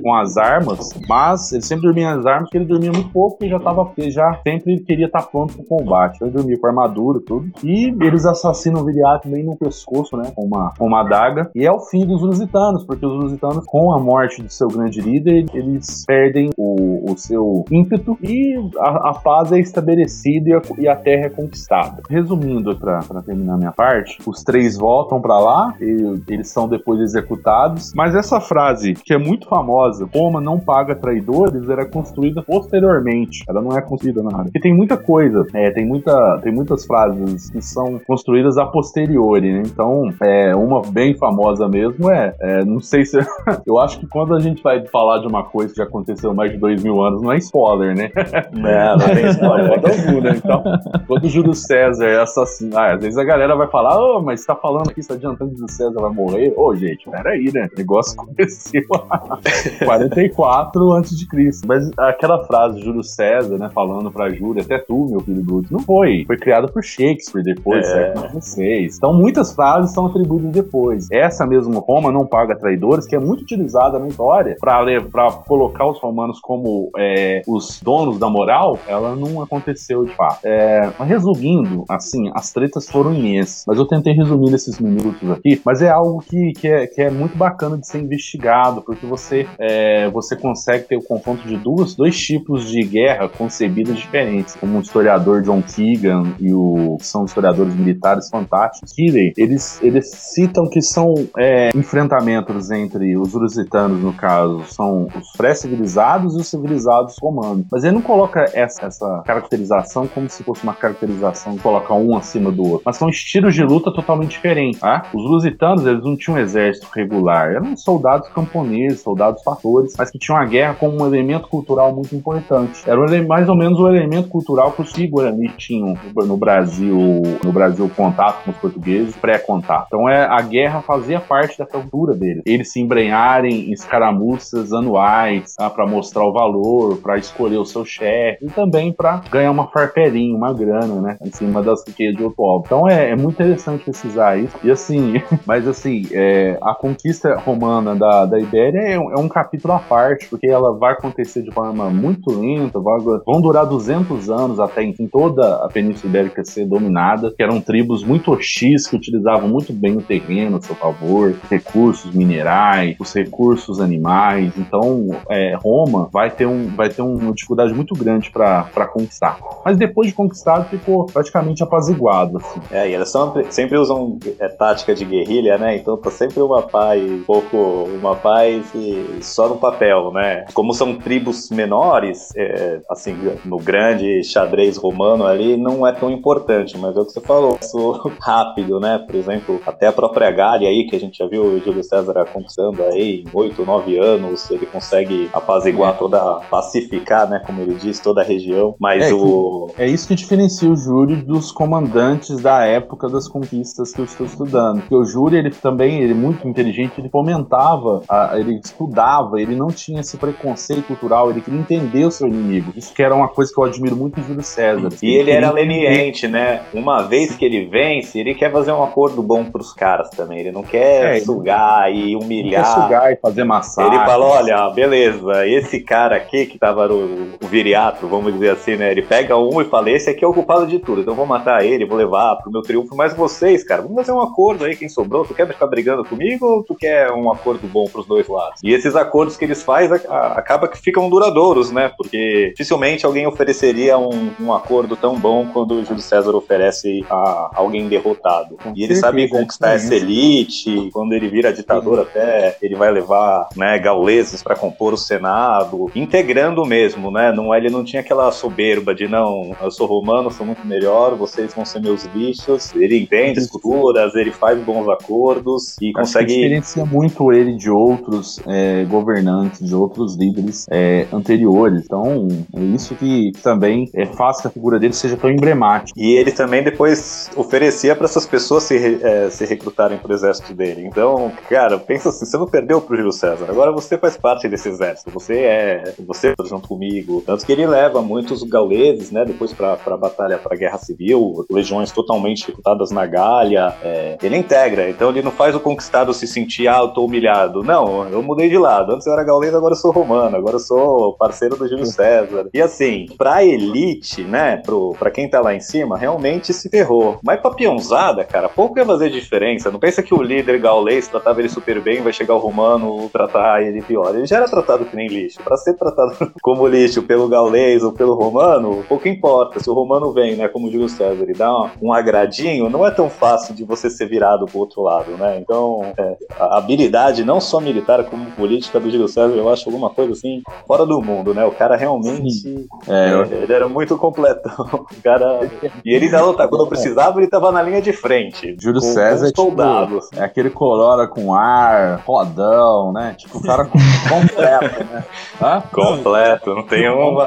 com as armas, mas ele sempre dormia nas armas porque ele dormia muito pouco e já tava, porque já sempre queria estar pronto pro combate. Então ele dormia com armadura e tudo. E eles assassinam o Viriato bem no pescoço, né? Com uma, com uma adaga. E é o fim dos lusitanos, porque os lusitanos, com a morte do seu grande líder, eles perdem o, o seu ímpeto e a, a paz é estabelecida e a, e a terra é conquistada. Resumindo, para terminar minha parte, os três voltam para lá, e eles são depois executados. Mas essa frase, que é muito famosa, Roma não paga traidores, era construída posteriormente. Ela não é construída na área. Porque tem muita coisa, é, tem, muita, tem muitas frases que são construídas a posteriori, né? Então, é, uma bem famosa mesmo é, é, não sei se. eu acho que quando a gente vai falar de uma coisa que já aconteceu mais de dois mil anos, não é spoiler, né? Não, não tem spoiler. Algum, né? Então, quando o Júlio César é assassinado, ah, às vezes a galera vai falar, ô, mas você tá falando aqui, você tá adiantando que o César vai morrer? Ô, gente, peraí, né? O negócio aconteceu 44 antes de Cristo. Mas aquela frase Júlio César, né, falando pra Júlia, até tu, meu filho bruto, não foi. Foi criada por Shakespeare depois, É. século XVI. Então muitas frases são atribuídas depois. Essa mesmo Roma não paga traidores, que é muito utilizada na história pra, pra colocar os romanos como é, os donos da moral, ela não aconteceu de fato. É, mas resumindo, assim, as tretas foram imensas. Mas eu tentei resumir nesses minutos aqui, mas é algo que, que, é, que é muito bacana de ser investigado, porque você, é, você consegue ter o confronto de duas, dois tipos de guerra concebidas diferentes. Como o historiador John Keegan e o que são historiadores militares fantásticos, Keeley, eles, eles citam que são é, enfrentamentos entre os lusitanos, no caso, são os pré-civilizados e os civilizados romanos. Mas ele não coloca essa, essa caracterização como se fosse uma caracterização de colocar um acima do outro. Mas são estilos de luta totalmente diferentes. Tá? Os lusitanos, eles não tinham um exército regular. Eram soldados camponeses, soldados fatores, mas que tinham a guerra como um elemento cultural muito importante. Era um mais ou menos o elemento cultural que os guaranis tinham no Brasil, no Brasil contato com os portugueses, pré-contato. Então é, a guerra fazia parte da cultura deles. Eles se embrenharem em escaramuças anuais ah, para mostrar o valor, para escolher o seu chefe e também para ganhar uma farpelinha, uma grana, né, em cima das riquezas de outro povo. Então é, é muito interessante pesquisar isso. E assim, mas assim, é, a conquista romana da, da Ibéria é um, é um capítulo à parte, porque ela vai acontecer de forma muito lenta, vai- vão durar 200 anos até enfim toda a Península Ibérica ser dominada, que eram tribos muito hostis que utilizavam muito bem o terreno a seu favor, recursos minerais, os recursos animais. Então, é, Roma vai ter, um, vai ter uma dificuldade muito grande para conquistar. Mas depois de conquistado, ficou praticamente apaziguado. Assim. É, e elas sempre, sempre usam é, tática de guerrilha, né? Então tá sempre uma paz, um pouco uma paz e só no papel, né? Como são tribos menores, é, assim, no grande xadrez romano ali, não é tão importante, mas é o que você falou, isso rápido, né? Por exemplo, até a própria Gália aí, que a gente já viu o Júlio César conquistando aí em 8, 9 anos, ele consegue apaziguar toda, pacificar, né? Como ele diz, toda a região, mas É, o... É isso que diferencia o Júlio dos comandantes da época das conquistas que eu estou estudando. Porque o Júlio, ele também, ele é muito inteligente, ele fomentava, a- ele estudava, ele não tinha esse preconceito cultural, ele queria entender o seu inimigo. Isso que era uma coisa que eu admiro muito em Júlio César. E ele queria era leniente, né? Uma vez que ele vence, ele quer fazer um acordo bom pros caras também. Ele não quer É, ele- sugar e Quer humilhar. sugar e fazer massagem. Ele falou, olha, beleza, esse cara aqui que tava no viriato, vamos dizer assim, né? Ele pega um e fala, esse aqui é o culpado de tudo, então eu vou matar ele, vou levar pro meu triunfo, mas vocês, cara, vamos fazer um acordo aí, quem sobrou, tu quer ficar brigando comigo ou tu quer um acordo bom pros dois lados? E esses acordos que eles fazem acaba que ficam duradouros, né? Porque dificilmente alguém ofereceria um, um acordo tão bom quando o Júlio César oferece a alguém derrotado. Com e ele sabe conquistar é essa elite, quando ele vira ditador até, ele vai levar, né, gauleses para compor o Senado, integrando mesmo, né? Não, ele não tinha aquela soberba de não, eu sou romano, sou muito melhor, vocês vão ser meus bichos. Ele entende as culturas, ele faz bons acordos e Acho que consegue diferencia muito ele de outros é, governantes, de outros líderes é, anteriores. Então, é isso que, que também é, faz que a figura dele seja tão emblemática. E ele também depois oferecia para essas pessoas se, eh, se recrutarem pro exército dele. Então, cara, pensa assim, você não perdeu pro Júlio César, agora você faz parte desse exército, você é, você tá junto comigo. Tanto que ele leva muitos gauleses, né, depois pra, pra batalha, pra guerra civil, legiões totalmente recrutadas na Gália, é, ele integra, então ele não faz o conquistado se sentir, ah, eu tô humilhado. Não, eu mudei de lado, antes eu era gaulês, agora eu sou romano, agora eu sou parceiro do Júlio César. E assim, pra elite, né, pro, pra quem tá lá em cima, realmente se ferrou. Mas pra peãozada, cara, pouco ia fazer diferença. Não pensa que o líder gaulês tratava ele super bem, vai chegar o romano tratar ele pior. Ele já era tratado que nem lixo. Pra ser tratado como lixo pelo gaulês ou pelo romano, pouco importa. Se o romano vem, né, como Júlio César, e dá um, um agradinho, não é tão fácil de você ser virado pro outro lado, né? Então, é, a habilidade, não só militar como política do Júlio César, eu acho alguma coisa assim fora do mundo, né? O cara realmente. É, eu- é, ele era muito completão. O cara. E ele ainda luta. Quando precisava, ele tava na linha de frente. Júlio com, César com é os soldados. tipo, é aquele colora com ar, rodão, né? Tipo, o cara com- completo, né? Hã? Completo, não tem uma.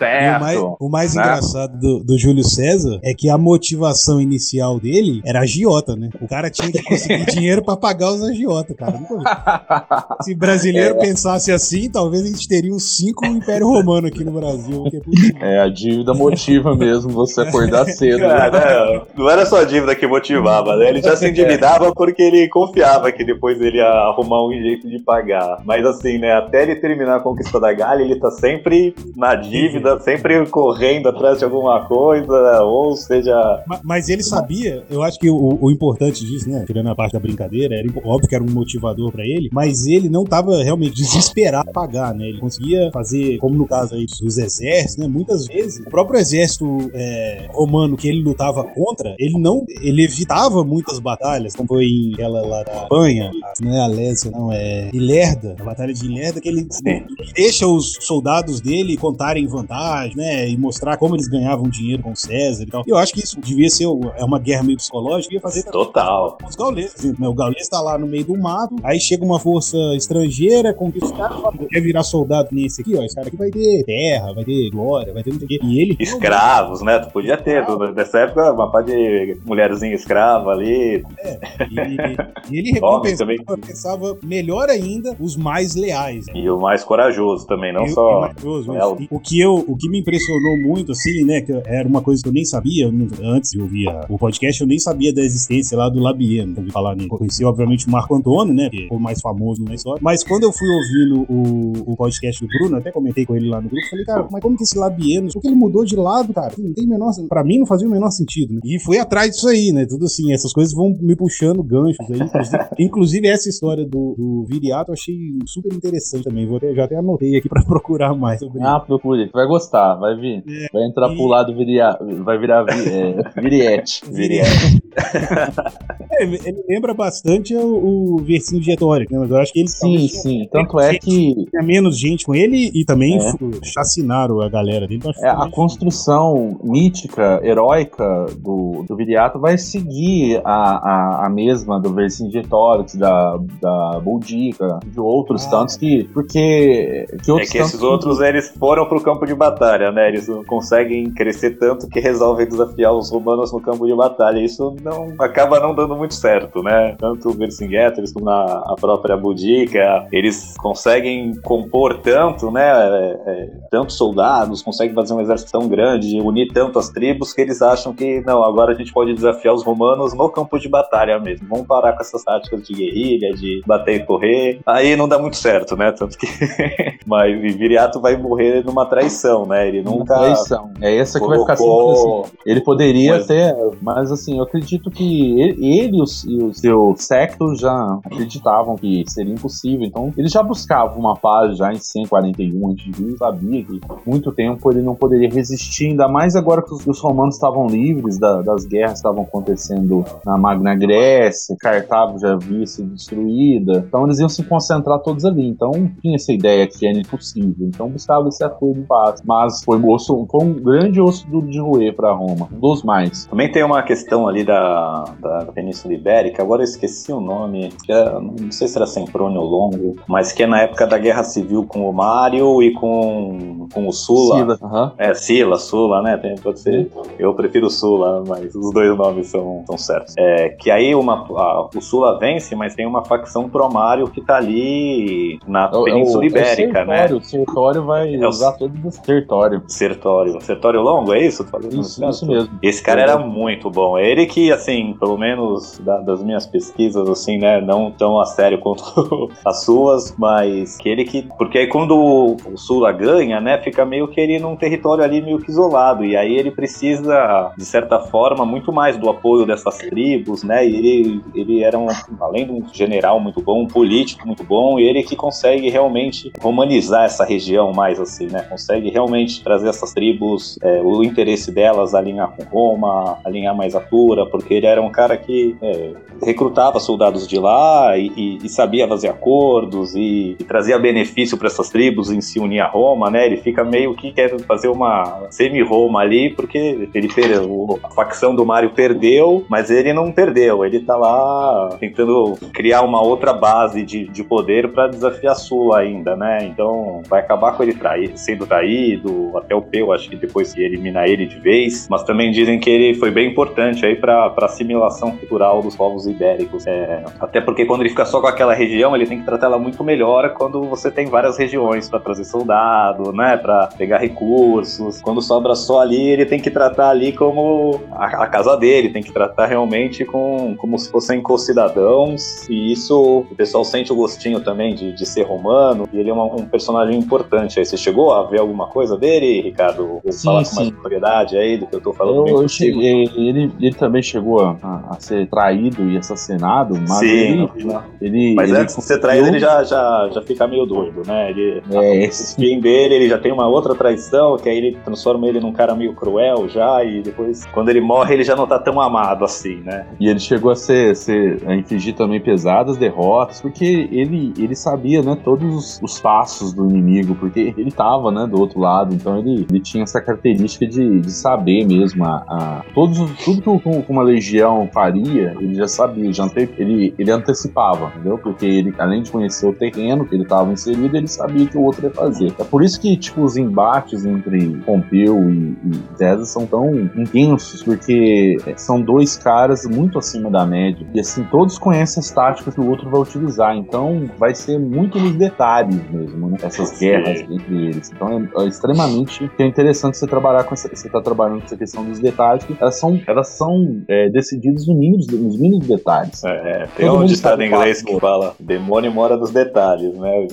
E o mais, o mais né? engraçado do, do Júlio César é que a motivação inicial dele era agiota, né? O cara tinha que conseguir dinheiro pra pagar os agiotas, cara. Nunca vi. Se brasileiro é. pensasse assim, talvez a gente teria uns cinco Império Romano aqui no Brasil. É, é, a dívida motiva mesmo você acordar cedo. Cara, né? não era só a dívida que motivava, né? Ele já se endividava porque ele confiava que depois ele ia arrumar um jeito de pagar. Mas assim, né, até ele terminar a conquista da Galha, ele tá sempre na dívida, sempre correndo atrás de alguma coisa, ou seja... Mas, mas ele sabia, eu acho que o, o, importante disso, né, tirando a parte da brincadeira, era óbvio que era um motivador para ele, mas ele não tava realmente desesperado a pagar, né? Ele conseguia fazer, como no caso aí dos exércitos, né, muitas vezes, o próprio exército é, romano que ele lutava contra, ele não, ele evitava muitas batalhas, como foi em aquela lá da Espanha, não é a Lésia, não, é Ilerda, a batalha de Ilerda, que ele, ele deixa os soldados dele contarem vantagem, né, e mostrar como eles ganhavam dinheiro com César e tal. Eu acho que isso devia ser é uma guerra meio psicológica, ia fazer total. Os gauleses, né? O gaulês tá lá no meio do mato, aí chega uma força estrangeira, conquista os caras, quer virar soldado nesse aqui, ó, esse cara aqui vai ter terra, vai ter glória, vai ter não sei o quê. E ele escravos, né? Tu podia ter, ah, nessa época, uma parte de mulherzinha escrava ali. É, e, e ele recompensava, recompensava melhor ainda os mais leais. Né? E o mais corajoso também, não e, só. Corajoso, é, o que eu, o que me impressionou muito, assim, né? Que era uma coisa que eu nem sabia antes de ouvir o podcast, eu nem sabia da existência lá do Labieno, ouvi falar nele. Conheci, obviamente, o Marco Antônio, né? Que foi o mais famoso na história. Mas quando eu fui ouvindo o, o podcast do Bruno, até comentei com ele lá no grupo, falei, cara, mas como que esse Labieno, porque ele mudou de lado, cara? Não tem menor. Pra mim não fazia o menor sentido, né? E fui atrás disso aí, né? Tudo assim, essas coisas vão me puxando ganchos aí. Inclusive, inclusive essa história do, do Viriato eu achei super interessante também. Vou até, já até anotei aqui pra procurar mais sobre Ah, procure, vai gostar, vai vir. É, vai entrar e... pro lado Viriato, vai virar vi, é, Viriete. Viriete. é, ele lembra bastante o, o versinho de retórica, né? Mas eu acho que ele. Sim, sim. Tanto é que. Tinha menos gente com ele e também é. chacinaram a galera dele. Então é, a construção mítica, heróica do, do Viriato vai seguir a, a, a mesma do Vercingetorix, da, da Boudica, de outros ah, tantos que. Porque. Que é que esses outros eles foram pro campo de batalha, né? Eles não conseguem crescer tanto que resolvem desafiar os romanos no campo de batalha. Isso não acaba não dando muito certo, né? Tanto o Vercingetorix como na, a própria Boudica, eles conseguem compor tanto, né? É, é, tantos soldados, conseguem fazer um exército tão grande, unir tanto as tribos que eles acham que não, agora a gente pode desafiar os romanos no campo de batalha mesmo. Vamos parar com essas táticas de guerrilha, de bater e correr. Aí não dá muito certo, né? Tanto que. Mas Viriato vai morrer numa traição, né? Ele nunca. Uma traição. É essa que colocou... vai ficar assim. Ele poderia mas... ter, mas assim, eu acredito que ele, ele e, os, e o seu secto já acreditavam que seria impossível. Então, ele já buscava uma paz já em 141 a.C., sabia que muito tempo ele não poderia resistir, ainda mais agora que os, os romanos estavam livres da, das guerras que estavam acontecendo na Magna Grécia, Cartago já havia sido destruída, então eles iam se concentrar todos ali. Então, tinha essa ideia que era impossível. Então, buscava esse acordo de paz. Mas foi, osso, foi um grande osso duro de roer para Roma, um dos mais. Também tem uma questão ali da, da Península Ibérica, agora eu esqueci o nome, é, não sei se era Semprônio Longo, mas que é na época da Guerra Civil com o Mário e com, com o Sula. Sila, uhum. É, Sila, Sula, né? Tem, pode ser. Eu prefiro o Sula, mas os dois nomes são, são certos. É, que aí uma, a, o Sula vence, mas tem uma facção pro-Mário que tá ali na é, Península é o, Ibérica, né? O Sertório vai é usar todo o Sertório. Sertório. Sertório Longo, é isso? Isso, isso mesmo. Esse cara era muito bom. Ele que, assim, pelo menos da, das minhas pesquisas, assim, né, não tão a sério quanto as suas, mas que ele que. Porque aí quando o, Sula ganha, né, fica meio que ele num território ali meio que isolado. E aí ele precisa, de certa forma, muito mais do apoio dessas tribos, né? E ele, ele era, um, além de um general muito bom, um político muito bom, e ele que consegue realmente romanizar essa região mais assim, né? Consegue realmente trazer essas tribos, é, o interesse delas alinhar com Roma, alinhar mais a Tura, porque ele era um cara que é, recrutava soldados de lá e, e, e sabia fazer acordos e, e trazia benefício para essas tribos em se unir a Roma, né? Ele fica meio que quer fazer uma semi-Roma ali, porque ele perdeu, a facção do Mario perdeu, mas ele não perdeu, ele tá lá tentando criar uma outra base de, de poder para desafiar Sula ainda, né? Então vai acabar com ele trair, sendo traído, até o Peu acho que depois que eliminar ele de vez, mas também dizem que ele foi bem importante aí para assimilação cultural dos povos ibéricos. É, até porque quando ele fica só com aquela região, ele tem que tratar ela muito melhor quando você tem várias regiões para trazer soldado, né, para pegar recursos. Quando sobra só ali, ele tem que tratar ali como a, a casa dele, tem que tratar realmente com como se fossem co-cidadãos. E isso o pessoal sente o gostinho também de, de ser romano. E ele é uma, um personagem importante. Aí você chegou a ver alguma coisa dele, Ricardo? Sim, falar com mais propriedade aí do que eu tô falando. Eu, eu cheguei, ele, ele também chegou a, a, ser traído e assassinado, mas Sim, ele, ele, Mas ele antes de ser traído, ele já, já, já fica meio doido, né? Ele, é, o fim dele, ele já tem uma outra traição, que aí ele transforma ele num cara meio cruel já, e depois, quando ele morre, ele já não tá tão amado assim, né? E ele chegou a ser, ser a infligir também pesadas derrotas, porque ele, ele sabia, né, todos os, os passos do inimigo, porque ele tava, né, do outro lado, então ele, ele tinha essa característica de, de saber mesmo a, a todos, tudo que uma legião faria, ele já sabia, já ante, ele, ele antecipava, entendeu? Porque ele, além de conhecer o terreno que ele estava inserido, ele sabia que o outro ia fazer. É por isso que, tipo, os embates entre Pompeu e, e César são tão intensos, porque são dois caras muito acima da média. E assim, todos conhecem as táticas que o outro vai utilizar, então vai ser muito nos detalhes mesmo, né? Essas guerras entre eles. Então é, é extremamente interessante você trabalhar com essa, você tá trabalhando com essa questão dos detalhes, que elas são, elas são é, decididas nos mínimos, nos mínimos detalhes. É, tem Todo um ditado em inglês que fala demônio mora nos detalhes, né?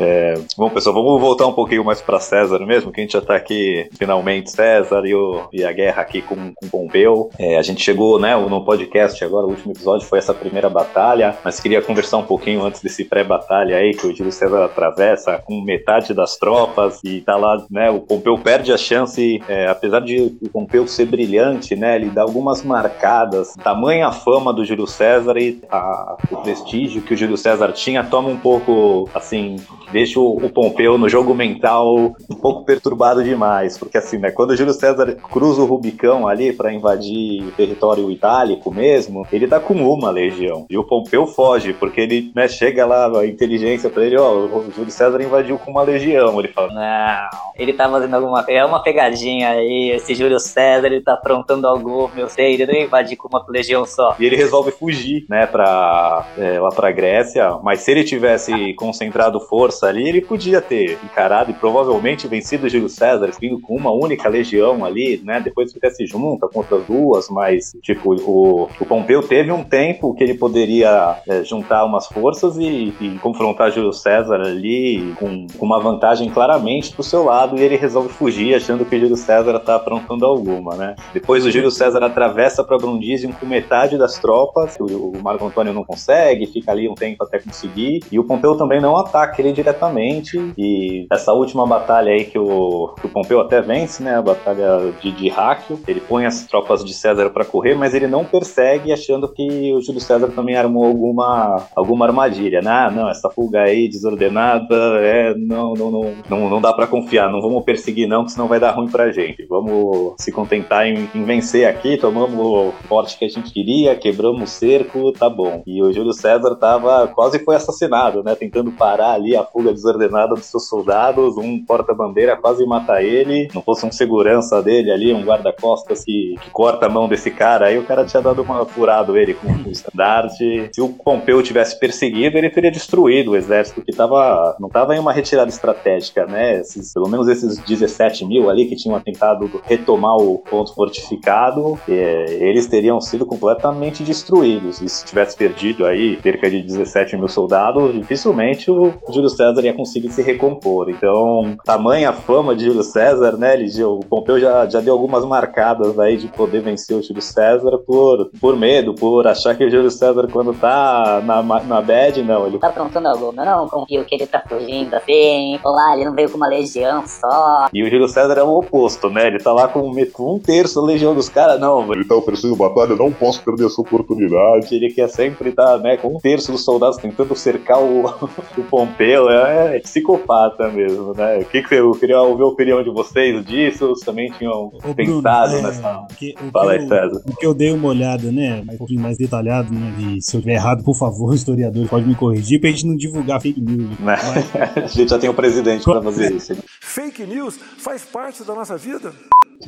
É, bom, pessoal, vamos voltar um pouquinho mais para César mesmo, que a gente já tá aqui, finalmente, César e, o, e a guerra aqui com, com Pompeu. É, a gente chegou, né, no podcast agora, o último episódio foi essa primeira batalha, mas queria conversar um pouquinho antes desse pré-batalha aí, que o Júlio César atravessa com metade das tropas e tá lá, né, o Pompeu perde a chance, é, apesar de o Pompeu ser brilhante, né, ele dá algumas marcadas, tamanha fama do Júlio César e a, o prestígio que o Júlio César tinha toma um pouco, assim, deixa o, o Pompeu no jogo mental um pouco perturbado demais, porque assim, né, quando o Júlio César cruza o Rubicão ali para invadir o território itálico mesmo, ele tá com uma legião. E o Pompeu foge, porque ele, né, chega lá a inteligência para ele, ó, o Júlio César invadiu com uma legião, ele fala, não, ele tá fazendo alguma, é uma pegadinha aí, esse Júlio César, ele tá aprontando algo, eu sei, ele não invadir com uma legião só. E ele resolve fugir, né, pra, é, lá pra Grécia, mas se ele tivesse concentrado força ali, ele podia ter encarado e provavelmente vencido Júlio César, vindo com uma única legião ali, né, depois até se junta com outras duas, mas, tipo, o, o Pompeu teve um tempo que ele poderia é, juntar umas forças e, e, confrontar Júlio César ali com, com uma vantagem claramente pro seu lado, e ele resolve fugir, achando que Júlio César tá aprontando alguma, né. Depois o Júlio César atravessa para Brundisium com metade das tropas, o, o Marco Antônio não consegue, fica ali um tempo até conseguir, e o Pompeu também não ataca ele diretamente, e essa última batalha aí que o, que o Pompeu até vence, né, a batalha de, de ele põe as tropas de César para correr, mas ele não persegue, achando que o Júlio César também armou alguma, alguma armadilha, né, ah, não, essa fuga aí desordenada, é, não, não, não, não, não dá para confiar, não vamos perseguir não, que senão vai dar ruim pra gente, vamos se contentar em, em vencer aqui, tomamos forte que a gente queria, quebramos o cerco, tá bom. E o Júlio César tava, quase foi assassinado, né, tentando parar ali a fuga desordenada dos seus soldados, um porta-bandeira quase mata ele, não fosse um segurança dele ali, um guarda-costas que, que, corta a mão desse cara, aí o cara tinha dado uma furado ele com o estandarte. Se o Pompeu tivesse perseguido, ele teria destruído o exército que tava, não tava em uma retirada estratégica, né, esses, pelo menos esses 17 mil ali que tinham tentado retomar o ponto fortificado, é, eles teriam sido completamente destruídos. E se tivesse perdido aí cerca de 17 mil soldados, dificilmente o Júlio César ia conseguir se recompor. Então, tamanha fama de Júlio César, né, Ligia? O Pompeu já, já deu algumas marcadas aí de poder vencer o Júlio César por, por medo, por achar que o Júlio César, quando tá na, na bad, não. Ele tá aprontando algo, eu não confio que ele tá fugindo assim. Olá, ele não veio com uma legião só. E o Júlio César é o oposto, né? Ele tá lá com, com um terço da legião dos caras, não. Ele tá oferecendo batalha, não posso perder essa oportunidade. Ele quer sempre estar, né, com um terço dos soldados tentando cercar o, o Pompeu. É, é psicopata mesmo, né? O que, que eu queria ouvir a opinião de vocês disso? Vocês também tinham Ô, pensado Bruno, é, nessa. Que, Fala aí, César. O que eu dei uma olhada, né? Um pouquinho mais detalhado, né? E se eu estiver errado, por favor, historiador, pode me corrigir pra gente não divulgar fake news. Né? Mas... a gente já tem um presidente pra fazer isso. Né? Fake news faz parte da nossa vida.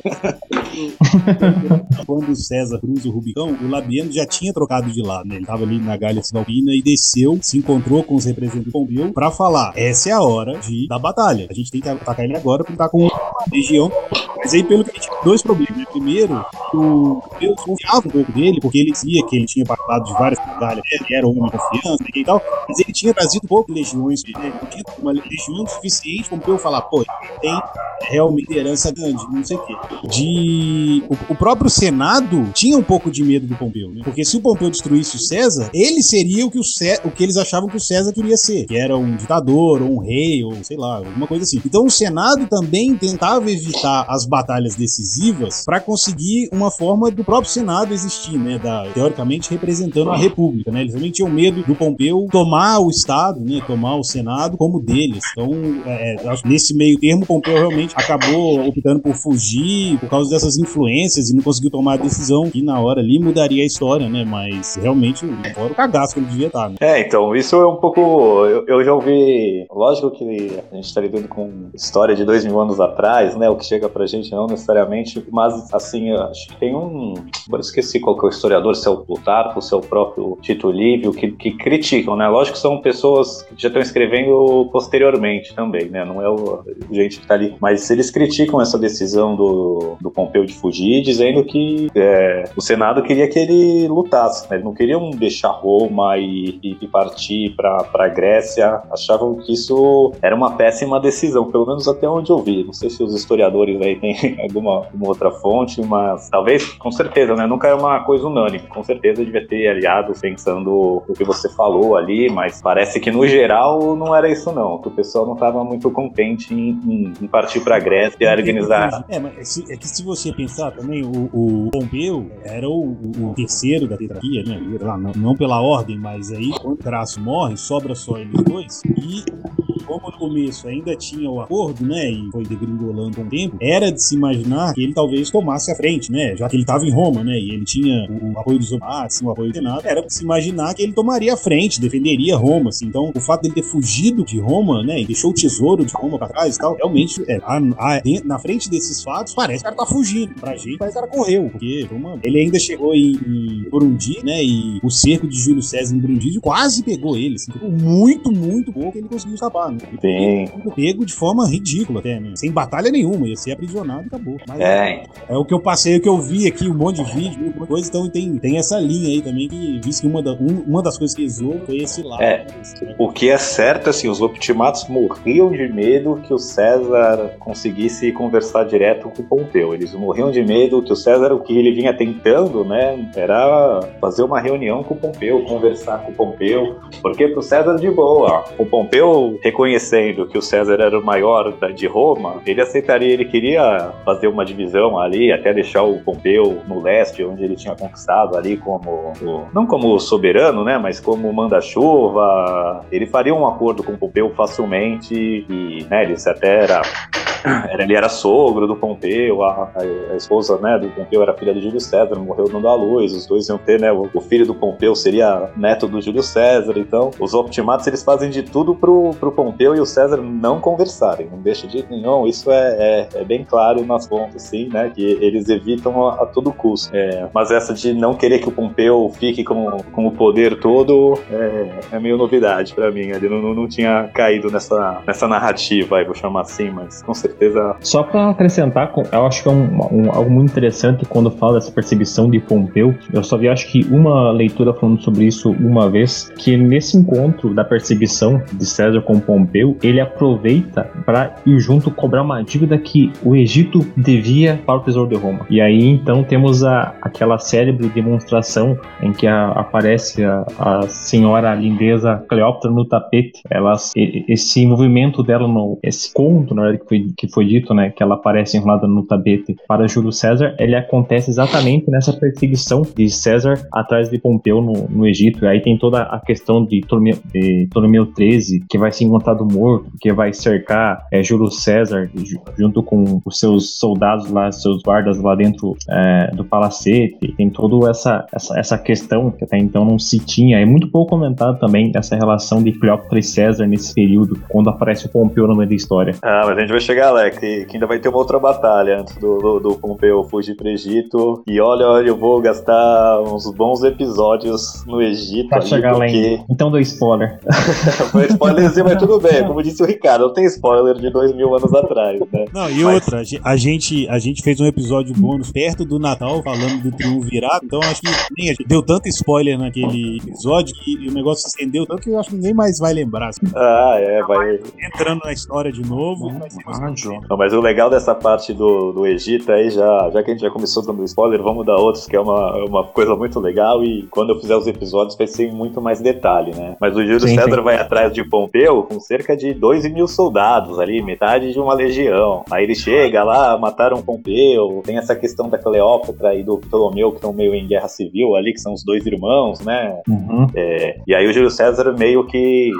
Quando o César cruza o Rubicão, o Labieno já tinha trocado de lado, né? Ele tava ali na Galha Cisalpina e desceu, se encontrou com os representantes do Pompeu pra falar: essa é a hora de, da batalha. A gente tem que atacar ele agora porque tá com a legião. Mas aí, pelo que a gente dois problemas. Né? Primeiro, o Pompeu confiava um pouco dele, porque ele dizia que ele tinha participado de várias batalhas, né? ele era de confiança e tal, mas ele tinha trazido pouco legiões, né? Uma legião suficiente para Pompeu falar: pô, tem realmente liderança grande, não sei o quê. De. O, o, próprio Senado tinha um pouco de medo do Pompeu, né? Porque se o Pompeu destruísse o César, ele seria o que, o, Cé... o que eles achavam que o César queria ser, que era um ditador, ou um rei, ou sei lá, alguma coisa assim. Então o Senado também tentava evitar as batalhas decisivas para conseguir uma forma do próprio Senado existir, né? Da, teoricamente representando a República, né? Eles também tinham medo do Pompeu tomar o Estado, né? Tomar o Senado como deles. Então, é, é nesse meio termo, Pompeu realmente acabou optando por fugir por causa dessas influências e não conseguiu tomar a decisão que na hora ali mudaria a história, né? Mas realmente, fora o cagaço que ele devia estar, né? É, então, isso é um pouco. Eu, eu já ouvi. Lógico que a gente está lidando com história de dois mil anos atrás, né? O que chega pra gente não necessariamente, mas assim, acho tem um. Agora esqueci qual que é o historiador, se é o Plutarco, se é o próprio Tito Livio, que, que criticam, né? Lógico que são pessoas que já estão escrevendo posteriormente também, né? Não é o gente que tá ali. Mas eles criticam essa decisão do, do Pompeu de fugir, dizendo que é, o Senado queria que ele lutasse, né? Eles não queriam deixar Roma e, e partir para a Grécia. Achavam que isso era uma péssima decisão, pelo menos até onde eu vi. Não sei se os historiadores aí têm alguma, alguma outra fonte, mas talvez, com certeza, né? Nunca é uma coisa unânime. Com certeza devia ter aliados pensando o que você falou ali, mas parece que no geral não era isso não. Que o pessoal não estava muito contente em, em, partir para a Grécia e organizar. É, mas é que se você pensar também, o, o Pompeu era o, o, terceiro da tetrarquia, né? Não, não, pela ordem, mas aí quando Crasso morre, sobra só eles dois e como no começo ainda tinha o acordo, né, e foi degringolando o tempo, era de se imaginar que ele talvez tomasse a frente, né, já que ele estava em Roma, né, e ele tinha o apoio dos Omates, o apoio do Senado, era de se imaginar que ele tomaria a frente, defenderia Roma, assim. Então, o fato dele ter fugido de Roma, né, e deixou o tesouro de Roma para trás e tal, realmente, é, a, a, na frente desses fatos, parece que o cara tá fugindo. Pra gente, parece que o cara correu, porque Roma, ele ainda chegou em, em Burundi, né, e o cerco de Júlio César em Burundi quase pegou ele, assim, muito, muito pouco ele conseguiu escapar, Sim. Pego de forma ridícula até, né? Sem batalha nenhuma, ia ser aprisionado e acabou. Mas é. é o que eu passei, o que eu vi aqui, um monte de vídeo, uma coisa, então tem, tem essa linha aí também que diz que uma, da, um, uma das coisas que zoou foi esse lado. É. Né? O que é certo, assim, os optimatos morriam de medo que o César conseguisse conversar direto com o Pompeu. Eles morriam de medo que o César, o que ele vinha tentando, né, era fazer uma reunião com o Pompeu, conversar com o Pompeu, porque pro César de boa, o Pompeu reconhecendo que o César era o maior de Roma, ele aceitaria, ele queria fazer uma divisão ali, até deixar o Pompeu no leste, onde ele tinha conquistado ali como, não como soberano, né, mas como manda-chuva. Ele faria um acordo com o Pompeu facilmente e, né, ele até era ele era sogro do Pompeu, a, a, esposa né, do Pompeu era filha do Júlio César, morreu não dá luz, os dois iam ter, né, o, o, filho do Pompeu seria neto do Júlio César, então os optimatos eles fazem de tudo pro, pro Pompeu e o César não conversarem, não deixa de nenhum, isso é, é, é, bem claro nas fontes, sim, né, que eles evitam a, a todo custo. É, mas essa de não querer que o Pompeu fique com, com o poder todo é, é meio novidade para mim, ele não, não, tinha caído nessa, nessa narrativa, aí, vou chamar assim, mas com certeza. Só para acrescentar, eu acho que é um, um, algo muito interessante quando fala dessa perseguição de Pompeu. Eu só vi, acho que, uma leitura falando sobre isso uma vez, que nesse encontro da perseguição de César com Pompeu, ele aproveita para ir junto cobrar uma dívida que o Egito devia para o tesouro de Roma. E aí, então, temos a, aquela célebre demonstração em que a, aparece a, a, senhora lindeza Cleópatra no tapete. Ela, esse movimento dela, no, esse conto, na verdade, que foi, que foi dito, né, que ela aparece enrolada no tapete para Júlio César, ele acontece exatamente nessa perseguição de César atrás de Pompeu no, no Egito. E aí tem toda a questão de Ptolomeu, de Ptolomeu XIII, que vai ser encontrado morto, que vai cercar é, Júlio César junto com os seus soldados lá, seus guardas lá dentro é, do palacete. Tem toda essa, essa, essa questão que até então não se tinha. É muito pouco comentado também essa relação de Cleópatra e César nesse período, quando aparece o Pompeu no meio da história. Ah, mas a gente vai chegar é que, que ainda vai ter uma outra batalha antes do, do, do Pompeu fugir pro Egito. E olha, olha, eu vou gastar uns bons episódios no Egito. Pra chegar lá porque... ainda. Então dou spoiler. Foi spoilerzinho, mas tudo bem. Como disse o Ricardo, não tem spoiler de dois mil anos atrás, né? Não, e Mas- outra, a gen- a gente, a gente fez um episódio bônus perto do Natal falando do triunvirato, então acho que nem a gente deu tanto spoiler naquele episódio que o negócio se estendeu tanto que eu acho que ninguém mais vai lembrar. assim. Ah, é, vai. Entrando na história de novo, ser mais Não, mas o legal dessa parte do, do Egito aí, já, já que a gente já começou dando spoiler, vamos dar outros, que é uma, uma coisa muito legal. E quando eu fizer os episódios, vai ser em muito mais detalhe, né? Mas o Júlio Sim, César sim. vai atrás de Pompeu com cerca de 2 mil soldados ali, metade de uma legião. Aí ele chega lá, mataram Pompeu. Tem essa questão da Cleópatra e do Ptolomeu, que estão meio em guerra civil ali, que são os dois irmãos, né? Uhum. É, e aí o Júlio César meio que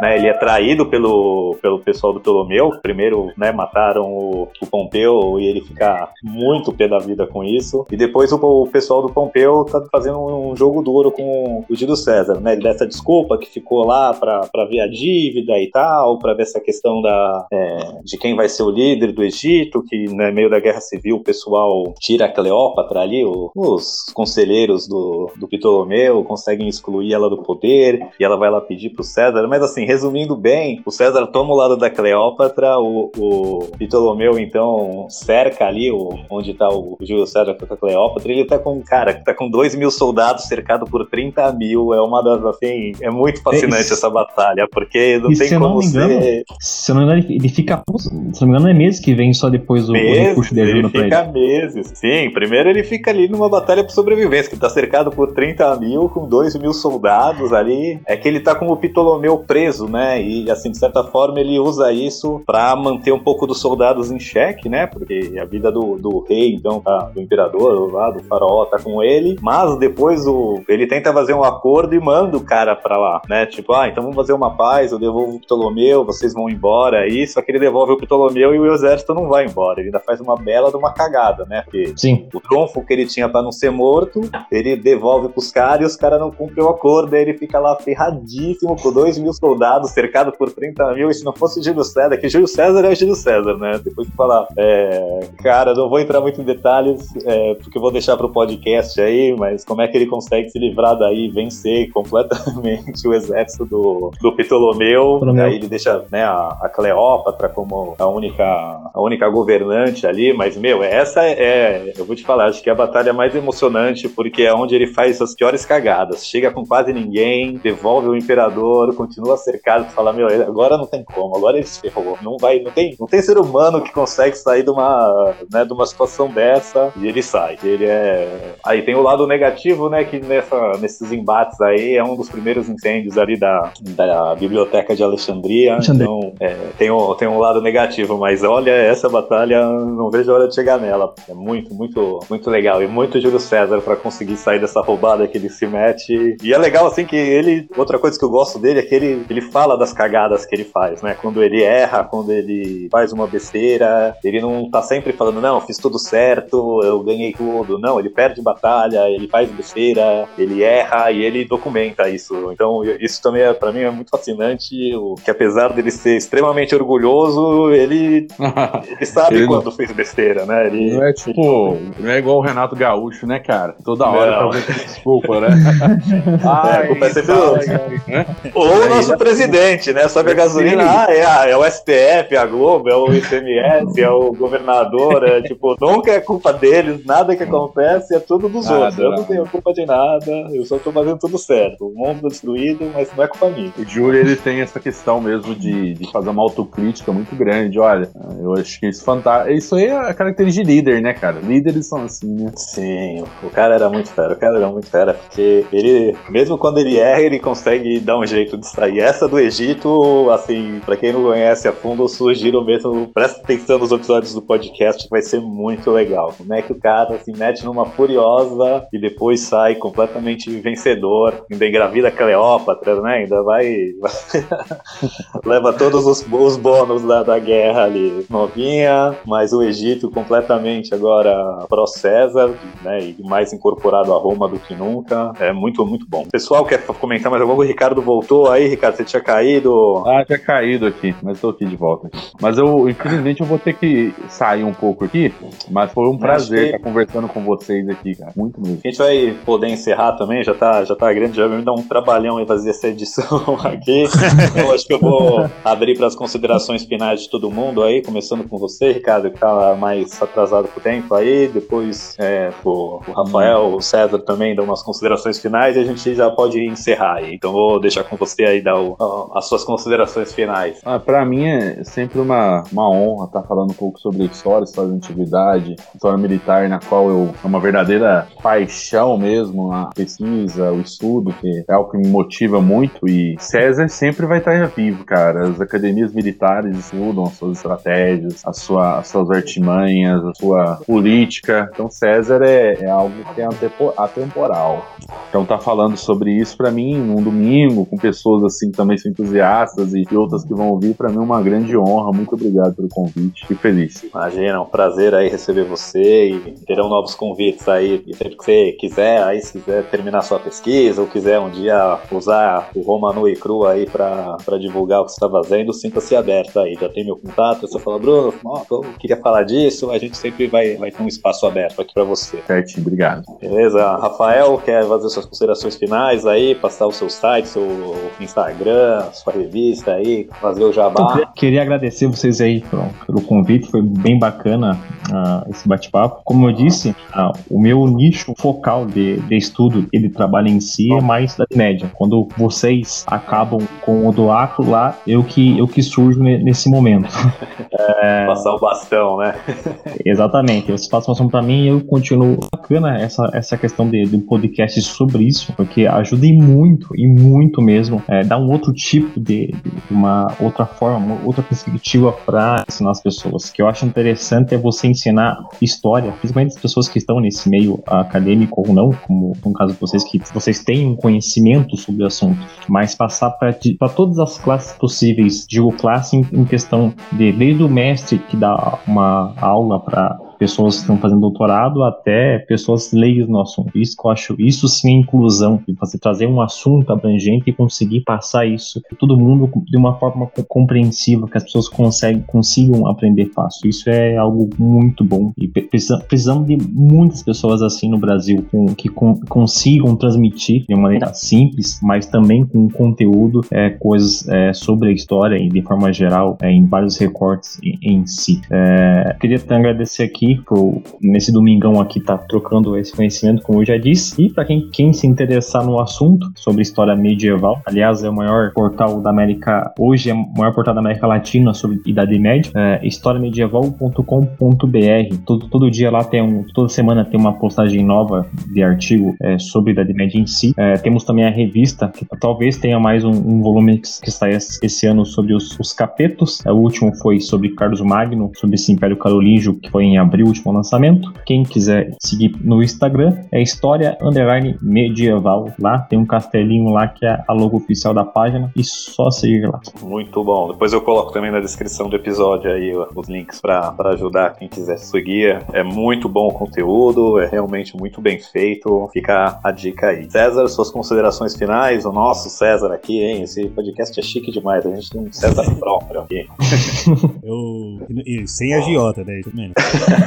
né, ele é traído pelo, pelo pessoal do Ptolomeu. Primeiro, né, mataram o, o Pompeu e ele fica muito pé da vida com isso. E depois o, o pessoal do Pompeu tá fazendo um jogo duro com o Júlio César, né? Ele dá essa desculpa que ficou lá pra ver a dívida e tal, pra ver essa questão da, é, de quem vai ser o líder do Egito, que no meio da guerra civil o pessoal tira a Cleópatra ali, o- os conselheiros do, do Ptolomeu conseguem excluir ela do poder e ela vai lá pedir pro César. Mas assim, resumindo bem, o César toma o lado da Cleópatra, o, o Ptolomeu então cerca ali o, onde tá o Júlio César com a Cleópatra. Ele tá com, cara, tá com 2 mil soldados cercado por 30 mil. É uma das, assim, é muito fascinante isso- essa batalha, porque não tem se não como engano, ser. Se eu não me engano, ele- fica. Se eu não me engano, é meses que vem só depois o, o Meses, recurso de ajuda pra ele. fica meses. Sim, primeiro ele fica ali numa batalha por sobrevivência, que tá cercado por 30 mil, com 2 mil soldados ali. É que ele tá com o Ptolomeu preso, né? E assim, de certa forma, ele usa isso pra manter um pouco dos soldados em xeque, né? Porque a vida do, do rei, então, tá, do imperador lá, do faraó, tá com ele. Mas depois o, ele tenta fazer um acordo e manda o cara pra lá, né? Tipo, ah, então vamos fazer uma paz, eu devolvo o Ptolomeu, vocês vão embora aí. Só que ele devolve o Ptolomeu e o exército não vai embora. Ele ainda faz uma bela de uma cagada, né? Porque Sim. o trunfo que ele tinha pra não ser morto, ele devolve pros caras e os caras não cumprem o acordo. Aí ele fica lá ferradíssimo com 2 mil soldados, cercado por 30 mil. E se não fosse Júlio César, que Júlio César é o Júlio César, né? Depois de falar, é, cara, não vou entrar muito em detalhes, é, porque eu vou deixar pro podcast aí, mas como é que ele consegue se livrar daí, vencer completamente o exército do, do Ptolomeu. Ptolomeu. Aí ele deixa né, a, a Cleópatra como a única, a única governante ali, mas, meu, essa é, eu vou te falar, acho que é a batalha mais emocionante, porque é onde ele faz as piores cagadas. Chega com quase ninguém, devolve o imperador, continua cercado, fala, meu, agora não tem como, agora ele se ferrou. Não vai, não tem, não tem ser humano que consegue sair de uma, né, de uma situação dessa e ele sai. Ele é. Aí tem o lado negativo, né, que nessa, nesses embates aí é um dos primeiros incêndios ali da, da biblioteca de Alexandria. Alexandria. Então, é, tem, um, tem um lado negativo, mas olha, essa batalha, não vejo a hora de chegar nela. É muito, muito, muito legal. E muito Júlio César pra conseguir sair dessa roubada que ele se mete. E é legal, assim, que ele. Outra coisa que eu gosto dele é que ele, ele fala das cagadas que ele faz, né? Quando ele erra, quando ele faz uma besteira, ele não tá sempre falando, não, fiz tudo certo, eu ganhei tudo. Não, ele perde batalha, ele faz besteira, ele erra e ele documenta isso. Então, isso também, é, pra mim, é muito fascinante. Que apesar dele ser extremamente orgulhoso, ele, ele sabe Ele não- quando fez besteira, né? Ele, Não é tipo, não é igual o Renato Gaúcho, né, cara? Toda hora Não. ver desculpa, né? É, a culpa é sempre? Ou o nosso presidente, né? Que a gasolina, ah, é, a- é o STF, a Globo, é o ICMS, é o governador, é tipo, nunca é culpa deles, nada que acontece é tudo dos Nada, outros. Eu não tenho culpa de nada, eu só tô fazendo tudo certo. O mundo destruído, mas não é culpa minha. O Júlio, ele tem essa questão mesmo de, de fazer uma autocrítica muito grande. Olha, eu acho que isso é fantástico. Isso aí é a característica de líder, né, cara? Líderes são assim, né? Sim, o cara era muito fera, o cara era muito fera, porque ele, mesmo quando ele erra, ele consegue dar um jeito de sair. Essa do Egito, assim, pra quem não conhece a fundo, sugiro mesmo, presta atenção nos episódios do podcast, vai ser muito legal. Como é que o cara se mete numa furiosa e depois sai completamente vencedor, ainda engravida Cleópatra, né? Ainda vai. leva todos os, os bônus da, da guerra ali. Novinha, mas o Egito completamente agora pró-César, né? E mais incorporado a Roma do que nunca. É muito, muito bom. Pessoal, quer comentar mais alguma coisa? O Ricardo voltou aí, Ricardo. Você tinha caído. Ah, tinha caído aqui, mas tô aqui de volta. Mas eu, infelizmente, eu vou ter que sair um pouco aqui, mas foi um prazer que... estar conversando com vocês aqui, cara. Muito mesmo. A gente vai poder encerrar também, já tá, já tá grande, já vai me dar um trabalhão em fazer essa edição aqui. eu acho que eu vou abrir para as considerações finais de todo mundo aí, começando com você, Ricardo, que tá mais atrasado por tempo aí, depois é, o, o Rafael, o César também dão umas considerações finais e a gente já pode encerrar aí. Então vou deixar com você aí dar o, as suas considerações finais. Ah, para mim é sempre uma, uma honra estar falando um pouco sobre história, história de antiguidade, história militar, na qual eu é uma verdadeira paixão mesmo, a pesquisa, o estudo, que é algo que me motiva muito. E César sempre vai estar vivo, cara. As academias militares estudam as suas estratégias, a sua, as suas artimanhas, a sua política. Então César é, é algo que é atemporal. Então tá falando sobre isso para mim num domingo, com pessoas assim também são entusiastas e outras que vão ouvir, para mim é uma grande honra. Muito obrigado pelo convite. Fico feliz. Imagina, é um prazer aí receber você e terão novos convites aí. E sempre que você quiser, aí se quiser terminar sua pesquisa ou quiser um dia usar o Roma no e cru aí para divulgar o que você está fazendo, sinta-se aberto aí. Já tem meu contato, você fala, Bruno, eu queria falar disso, a gente sempre vai, vai ter um espaço aberto aqui para você. Certinho, obrigado. Beleza, Rafael, quer fazer suas considerações finais aí, passar o seu site, seu Instagram, sua revista aí, fazer o jabá? Queria agradecer vocês aí pelo, pelo convite, foi bem bacana uh, esse bate-papo. Como eu disse, uh, o meu nicho focal de, de estudo, ele trabalha em si, é mais da média. Quando vocês acabam com o doaco lá, eu que, eu que surjo nesse momento. é... Passar o bastão, né? Exatamente. Vocês passam o bastão pra mim e eu continuo. Bacana essa, essa questão de, de um podcast sobre isso, porque ajuda muito, e muito mesmo, é, dá um outro tipo de, de uma outra forma, outra perspectiva para ensinar as pessoas. Que eu acho interessante é você ensinar história, principalmente as pessoas que estão nesse meio acadêmico ou não, como no caso de vocês, que vocês têm um conhecimento sobre o assunto, mas passar para todas as classes possíveis, digo classe em, em questão de desde o mestre que dá uma aula para pessoas que estão fazendo doutorado até pessoas leigas no assunto. Isso que eu acho, isso sim é inclusão, você trazer um assunto abrangente e conseguir passar isso todo mundo de uma forma compreensiva, que as pessoas conseguem, consigam aprender fácil. Isso é algo muito bom e precisamos de muitas pessoas assim no Brasil com, que com, consigam transmitir de uma maneira simples, mas também com conteúdo, é, coisas é, sobre a história e de forma geral é, em vários recortes em, em si. É, queria te agradecer aqui aqui, pro, nesse domingão aqui, tá trocando esse conhecimento, como eu já disse. E para quem, quem se interessar no assunto sobre história medieval, aliás, é o maior portal da América, hoje é o maior portal da América Latina sobre Idade Média, é historiamedieval.com.br. Todo, todo dia lá tem um, toda semana tem uma postagem nova de artigo é, sobre Idade Média em si. É, temos também a revista, que talvez tenha mais um, um volume que, sai esse ano sobre os, os capetos. É, o último foi sobre Carlos Magno, sobre esse Império Carolíngio, que foi em abril abril, último lançamento. Quem quiser seguir no Instagram é História Underline Medieval. Lá tem um castelinho lá que é a logo oficial da página e só seguir lá. Muito bom. Depois eu coloco também na descrição do episódio aí os links para ajudar quem quiser seguir. É muito bom o conteúdo, é realmente muito bem feito. Fica a dica aí. César, suas considerações finais. O nosso César aqui, hein? Esse podcast é chique demais. A gente tem um César próprio aqui. eu. Sem agiota, né? Também.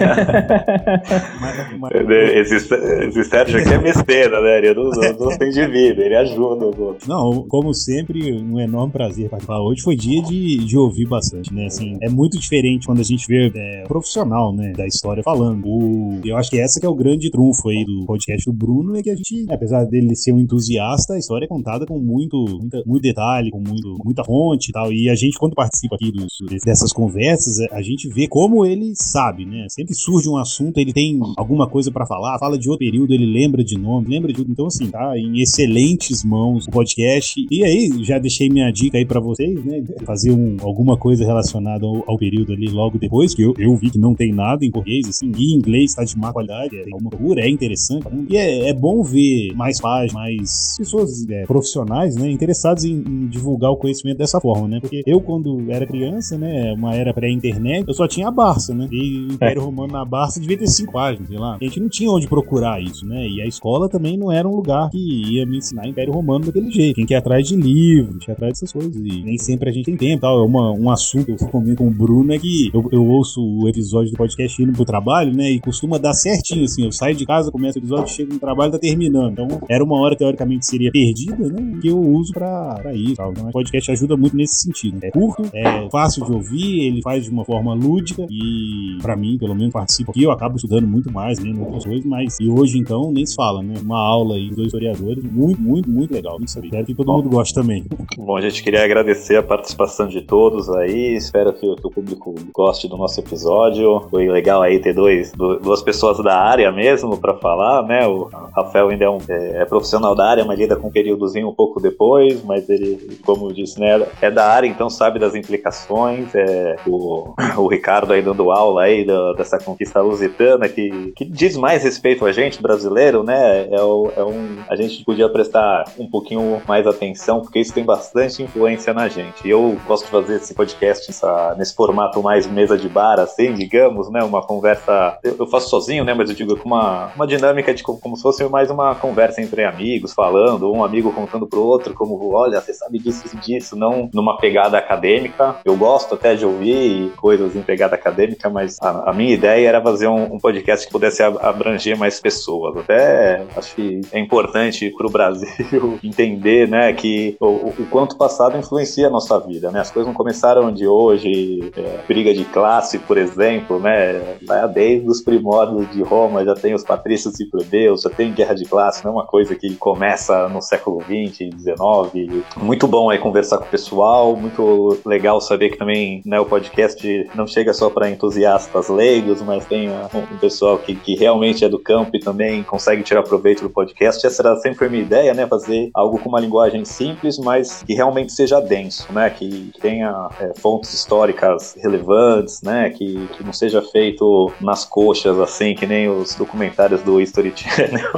esse, Sérgio aqui é besteira, né? Ele não, não, não tem de vida, ele ajuda os outros. Não, como sempre, um enorme prazer participar. Hoje foi dia de, de ouvir bastante, né? Assim, é muito diferente quando a gente vê é, profissional, né, da história falando. O, eu acho que essa que é o grande trunfo aí do podcast do Bruno, é que a gente, apesar dele ser um entusiasta, a história é contada com muito, muita, muito detalhe, com muito, muita fonte e tal. E a gente, quando participa aqui dos, dessas conversas, a gente vê como ele sabe, né? Sempre que surge um assunto, ele tem alguma coisa para falar, fala de outro período, ele lembra de nome, lembra de. Então, assim, tá em excelentes mãos o podcast. E aí, já deixei minha dica aí para vocês, né? Fazer um, alguma coisa relacionada ao, ao, período ali logo depois, que eu, eu vi que não tem nada em português, assim, e em inglês tá de má qualidade, é uma procura, é interessante. E é, é bom ver mais páginas, mais pessoas é, profissionais, né? Interessadas em, em, divulgar o conhecimento dessa forma, né? Porque eu, quando era criança, né? Uma era pré-internet, eu só tinha a Barça, né? E o Império Romano Barça devia ter cinco páginas, sei lá. A gente não tinha onde procurar isso, né? E a escola também não era um lugar que ia me ensinar Império Romano daquele jeito. Tinha que ir atrás de livros, atrás dessas coisas. E nem sempre a gente tem tempo, tal. É uma, um assunto que eu comento com o Bruno é que eu, eu ouço o episódio do podcast indo pro trabalho, né? E costuma dar certinho, assim. Eu saio de casa, começo o episódio, chego no trabalho, tá terminando. Então, era uma hora, teoricamente, seria perdida, né? Que eu uso pra, pra isso, tal. Então, o podcast ajuda muito nesse sentido. É curto, é fácil de ouvir, ele faz de uma forma lúdica e, pra mim, pelo menos, participo aqui. Eu acabo estudando muito mais, né? Outras coisas, mas. E hoje, então, nem se fala, né? Uma aula aí dois historiadores, muito, muito, muito legal. Muito saber. Espero que todo mundo goste também. Bom, a gente queria agradecer a participação de todos aí. Espero que, que o público goste do nosso episódio. Foi legal aí ter dois, duas pessoas da área mesmo para falar, né? O Rafael ainda é, um, é, é, profissional da área, mas lida com um períodozinho um pouco depois, mas ele, como eu disse, né, é da área, então sabe das implicações. É, o, o Ricardo aí dando aula aí dessa conquista lusitana que, que diz mais respeito a gente, brasileiro, né? É, o, é um, a gente podia prestar um pouquinho mais atenção, porque isso tem bastante influência na gente. E eu gosto de fazer esse podcast essa, nesse formato mais mesa de bar, assim, digamos, né? Uma conversa. Eu, eu faço sozinho, né? Mas eu digo com uma, uma dinâmica de como, como se fosse mais uma conversa entre amigos, falando, um amigo contando pro outro, como, olha, você sabe disso disso, não numa pegada acadêmica. Eu gosto até de ouvir coisas em pegada acadêmica, mas a, a minha ideia era fazer um, um, podcast que pudesse abranger mais pessoas. Até acho que é importante para o Brasil entender, né, que o, o, quanto passado influencia a nossa vida, né? As coisas não começaram de hoje, é, briga de classe, por exemplo, né? Desde os primórdios de Roma já tem os patrícios e plebeus, já tem guerra de classe, não é uma coisa que começa no século XX, XIX. Muito bom aí conversar com o pessoal, muito legal saber que também né, o podcast não chega só para entusiastas leigos, mas tem um, pessoal que, que realmente é do campo e também consegue tirar proveito do podcast. Essa era sempre a minha ideia, né? Fazer algo com uma linguagem simples, mas que realmente seja denso, né? Que, tenha é, fontes históricas relevantes, né? Que, que não seja feito nas coxas, assim, que nem os documentários do History Channel.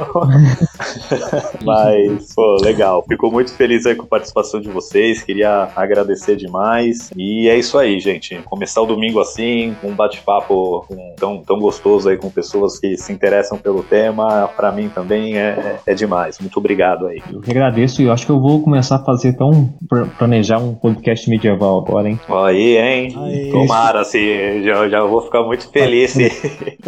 Mas, pô, legal. Fico muito feliz aí com a participação de vocês. Queria agradecer demais. E é isso aí, gente. Começar o domingo assim, com um bate-papo tão, tão gostoso aí com pessoas que se interessam pelo tema, para mim também é, é, demais. Muito obrigado aí. Eu que agradeço e eu acho que eu vou começar a fazer tão planejar um podcast medieval agora, hein? Aí, hein? Aí. Tomara, assim, já, já vou ficar muito feliz.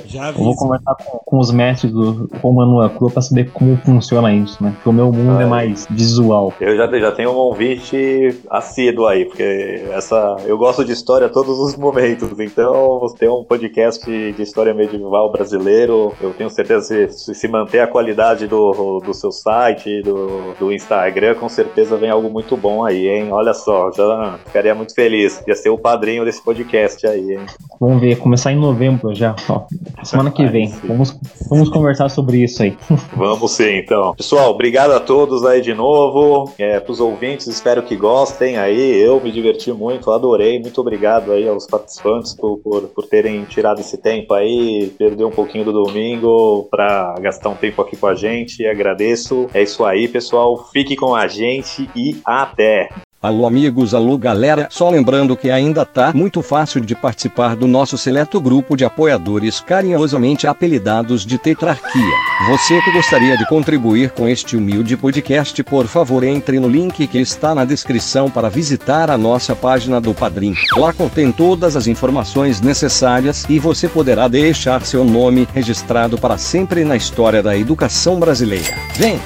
Já vi. Eu vou conversar com, com os mestres do Romano Acrua pra saber como funciona isso, né? Porque o meu mundo é mais visual. Eu já, já tenho um ouvinte assíduo aí, porque essa, eu gosto de história a todos os momentos, então ter um podcast de história medieval brasileiro, eu tenho certeza que se, se manter a qualidade do, do seu site, do, do Instagram, com certeza vem algo muito bom aí, hein? Olha só, já ficaria muito feliz. Ia ser o padrinho desse podcast aí, hein? Vamos ver, começar em novembro já, ó. Semana que vem. Vamos, vamos conversar sobre isso aí. Vamos sim, então. Pessoal, obrigado a todos aí de novo. É, Para os ouvintes, espero que gostem aí. Eu me diverti muito, adorei. Muito obrigado aí aos participantes por, por, por terem tirado esse tempo aí, perder um pouquinho do domingo para gastar um tempo aqui com a gente. Agradeço. É isso aí, pessoal. Fique com a gente e até! Alô amigos, alô galera, só lembrando que ainda tá muito fácil de participar do nosso seleto grupo de apoiadores carinhosamente apelidados de Tetrarquia. Você que gostaria de contribuir com este humilde podcast, por favor entre no link que está na descrição para visitar a nossa página do Padrim. Lá contém todas as informações necessárias e você poderá deixar seu nome registrado para sempre na história da educação brasileira. Vem!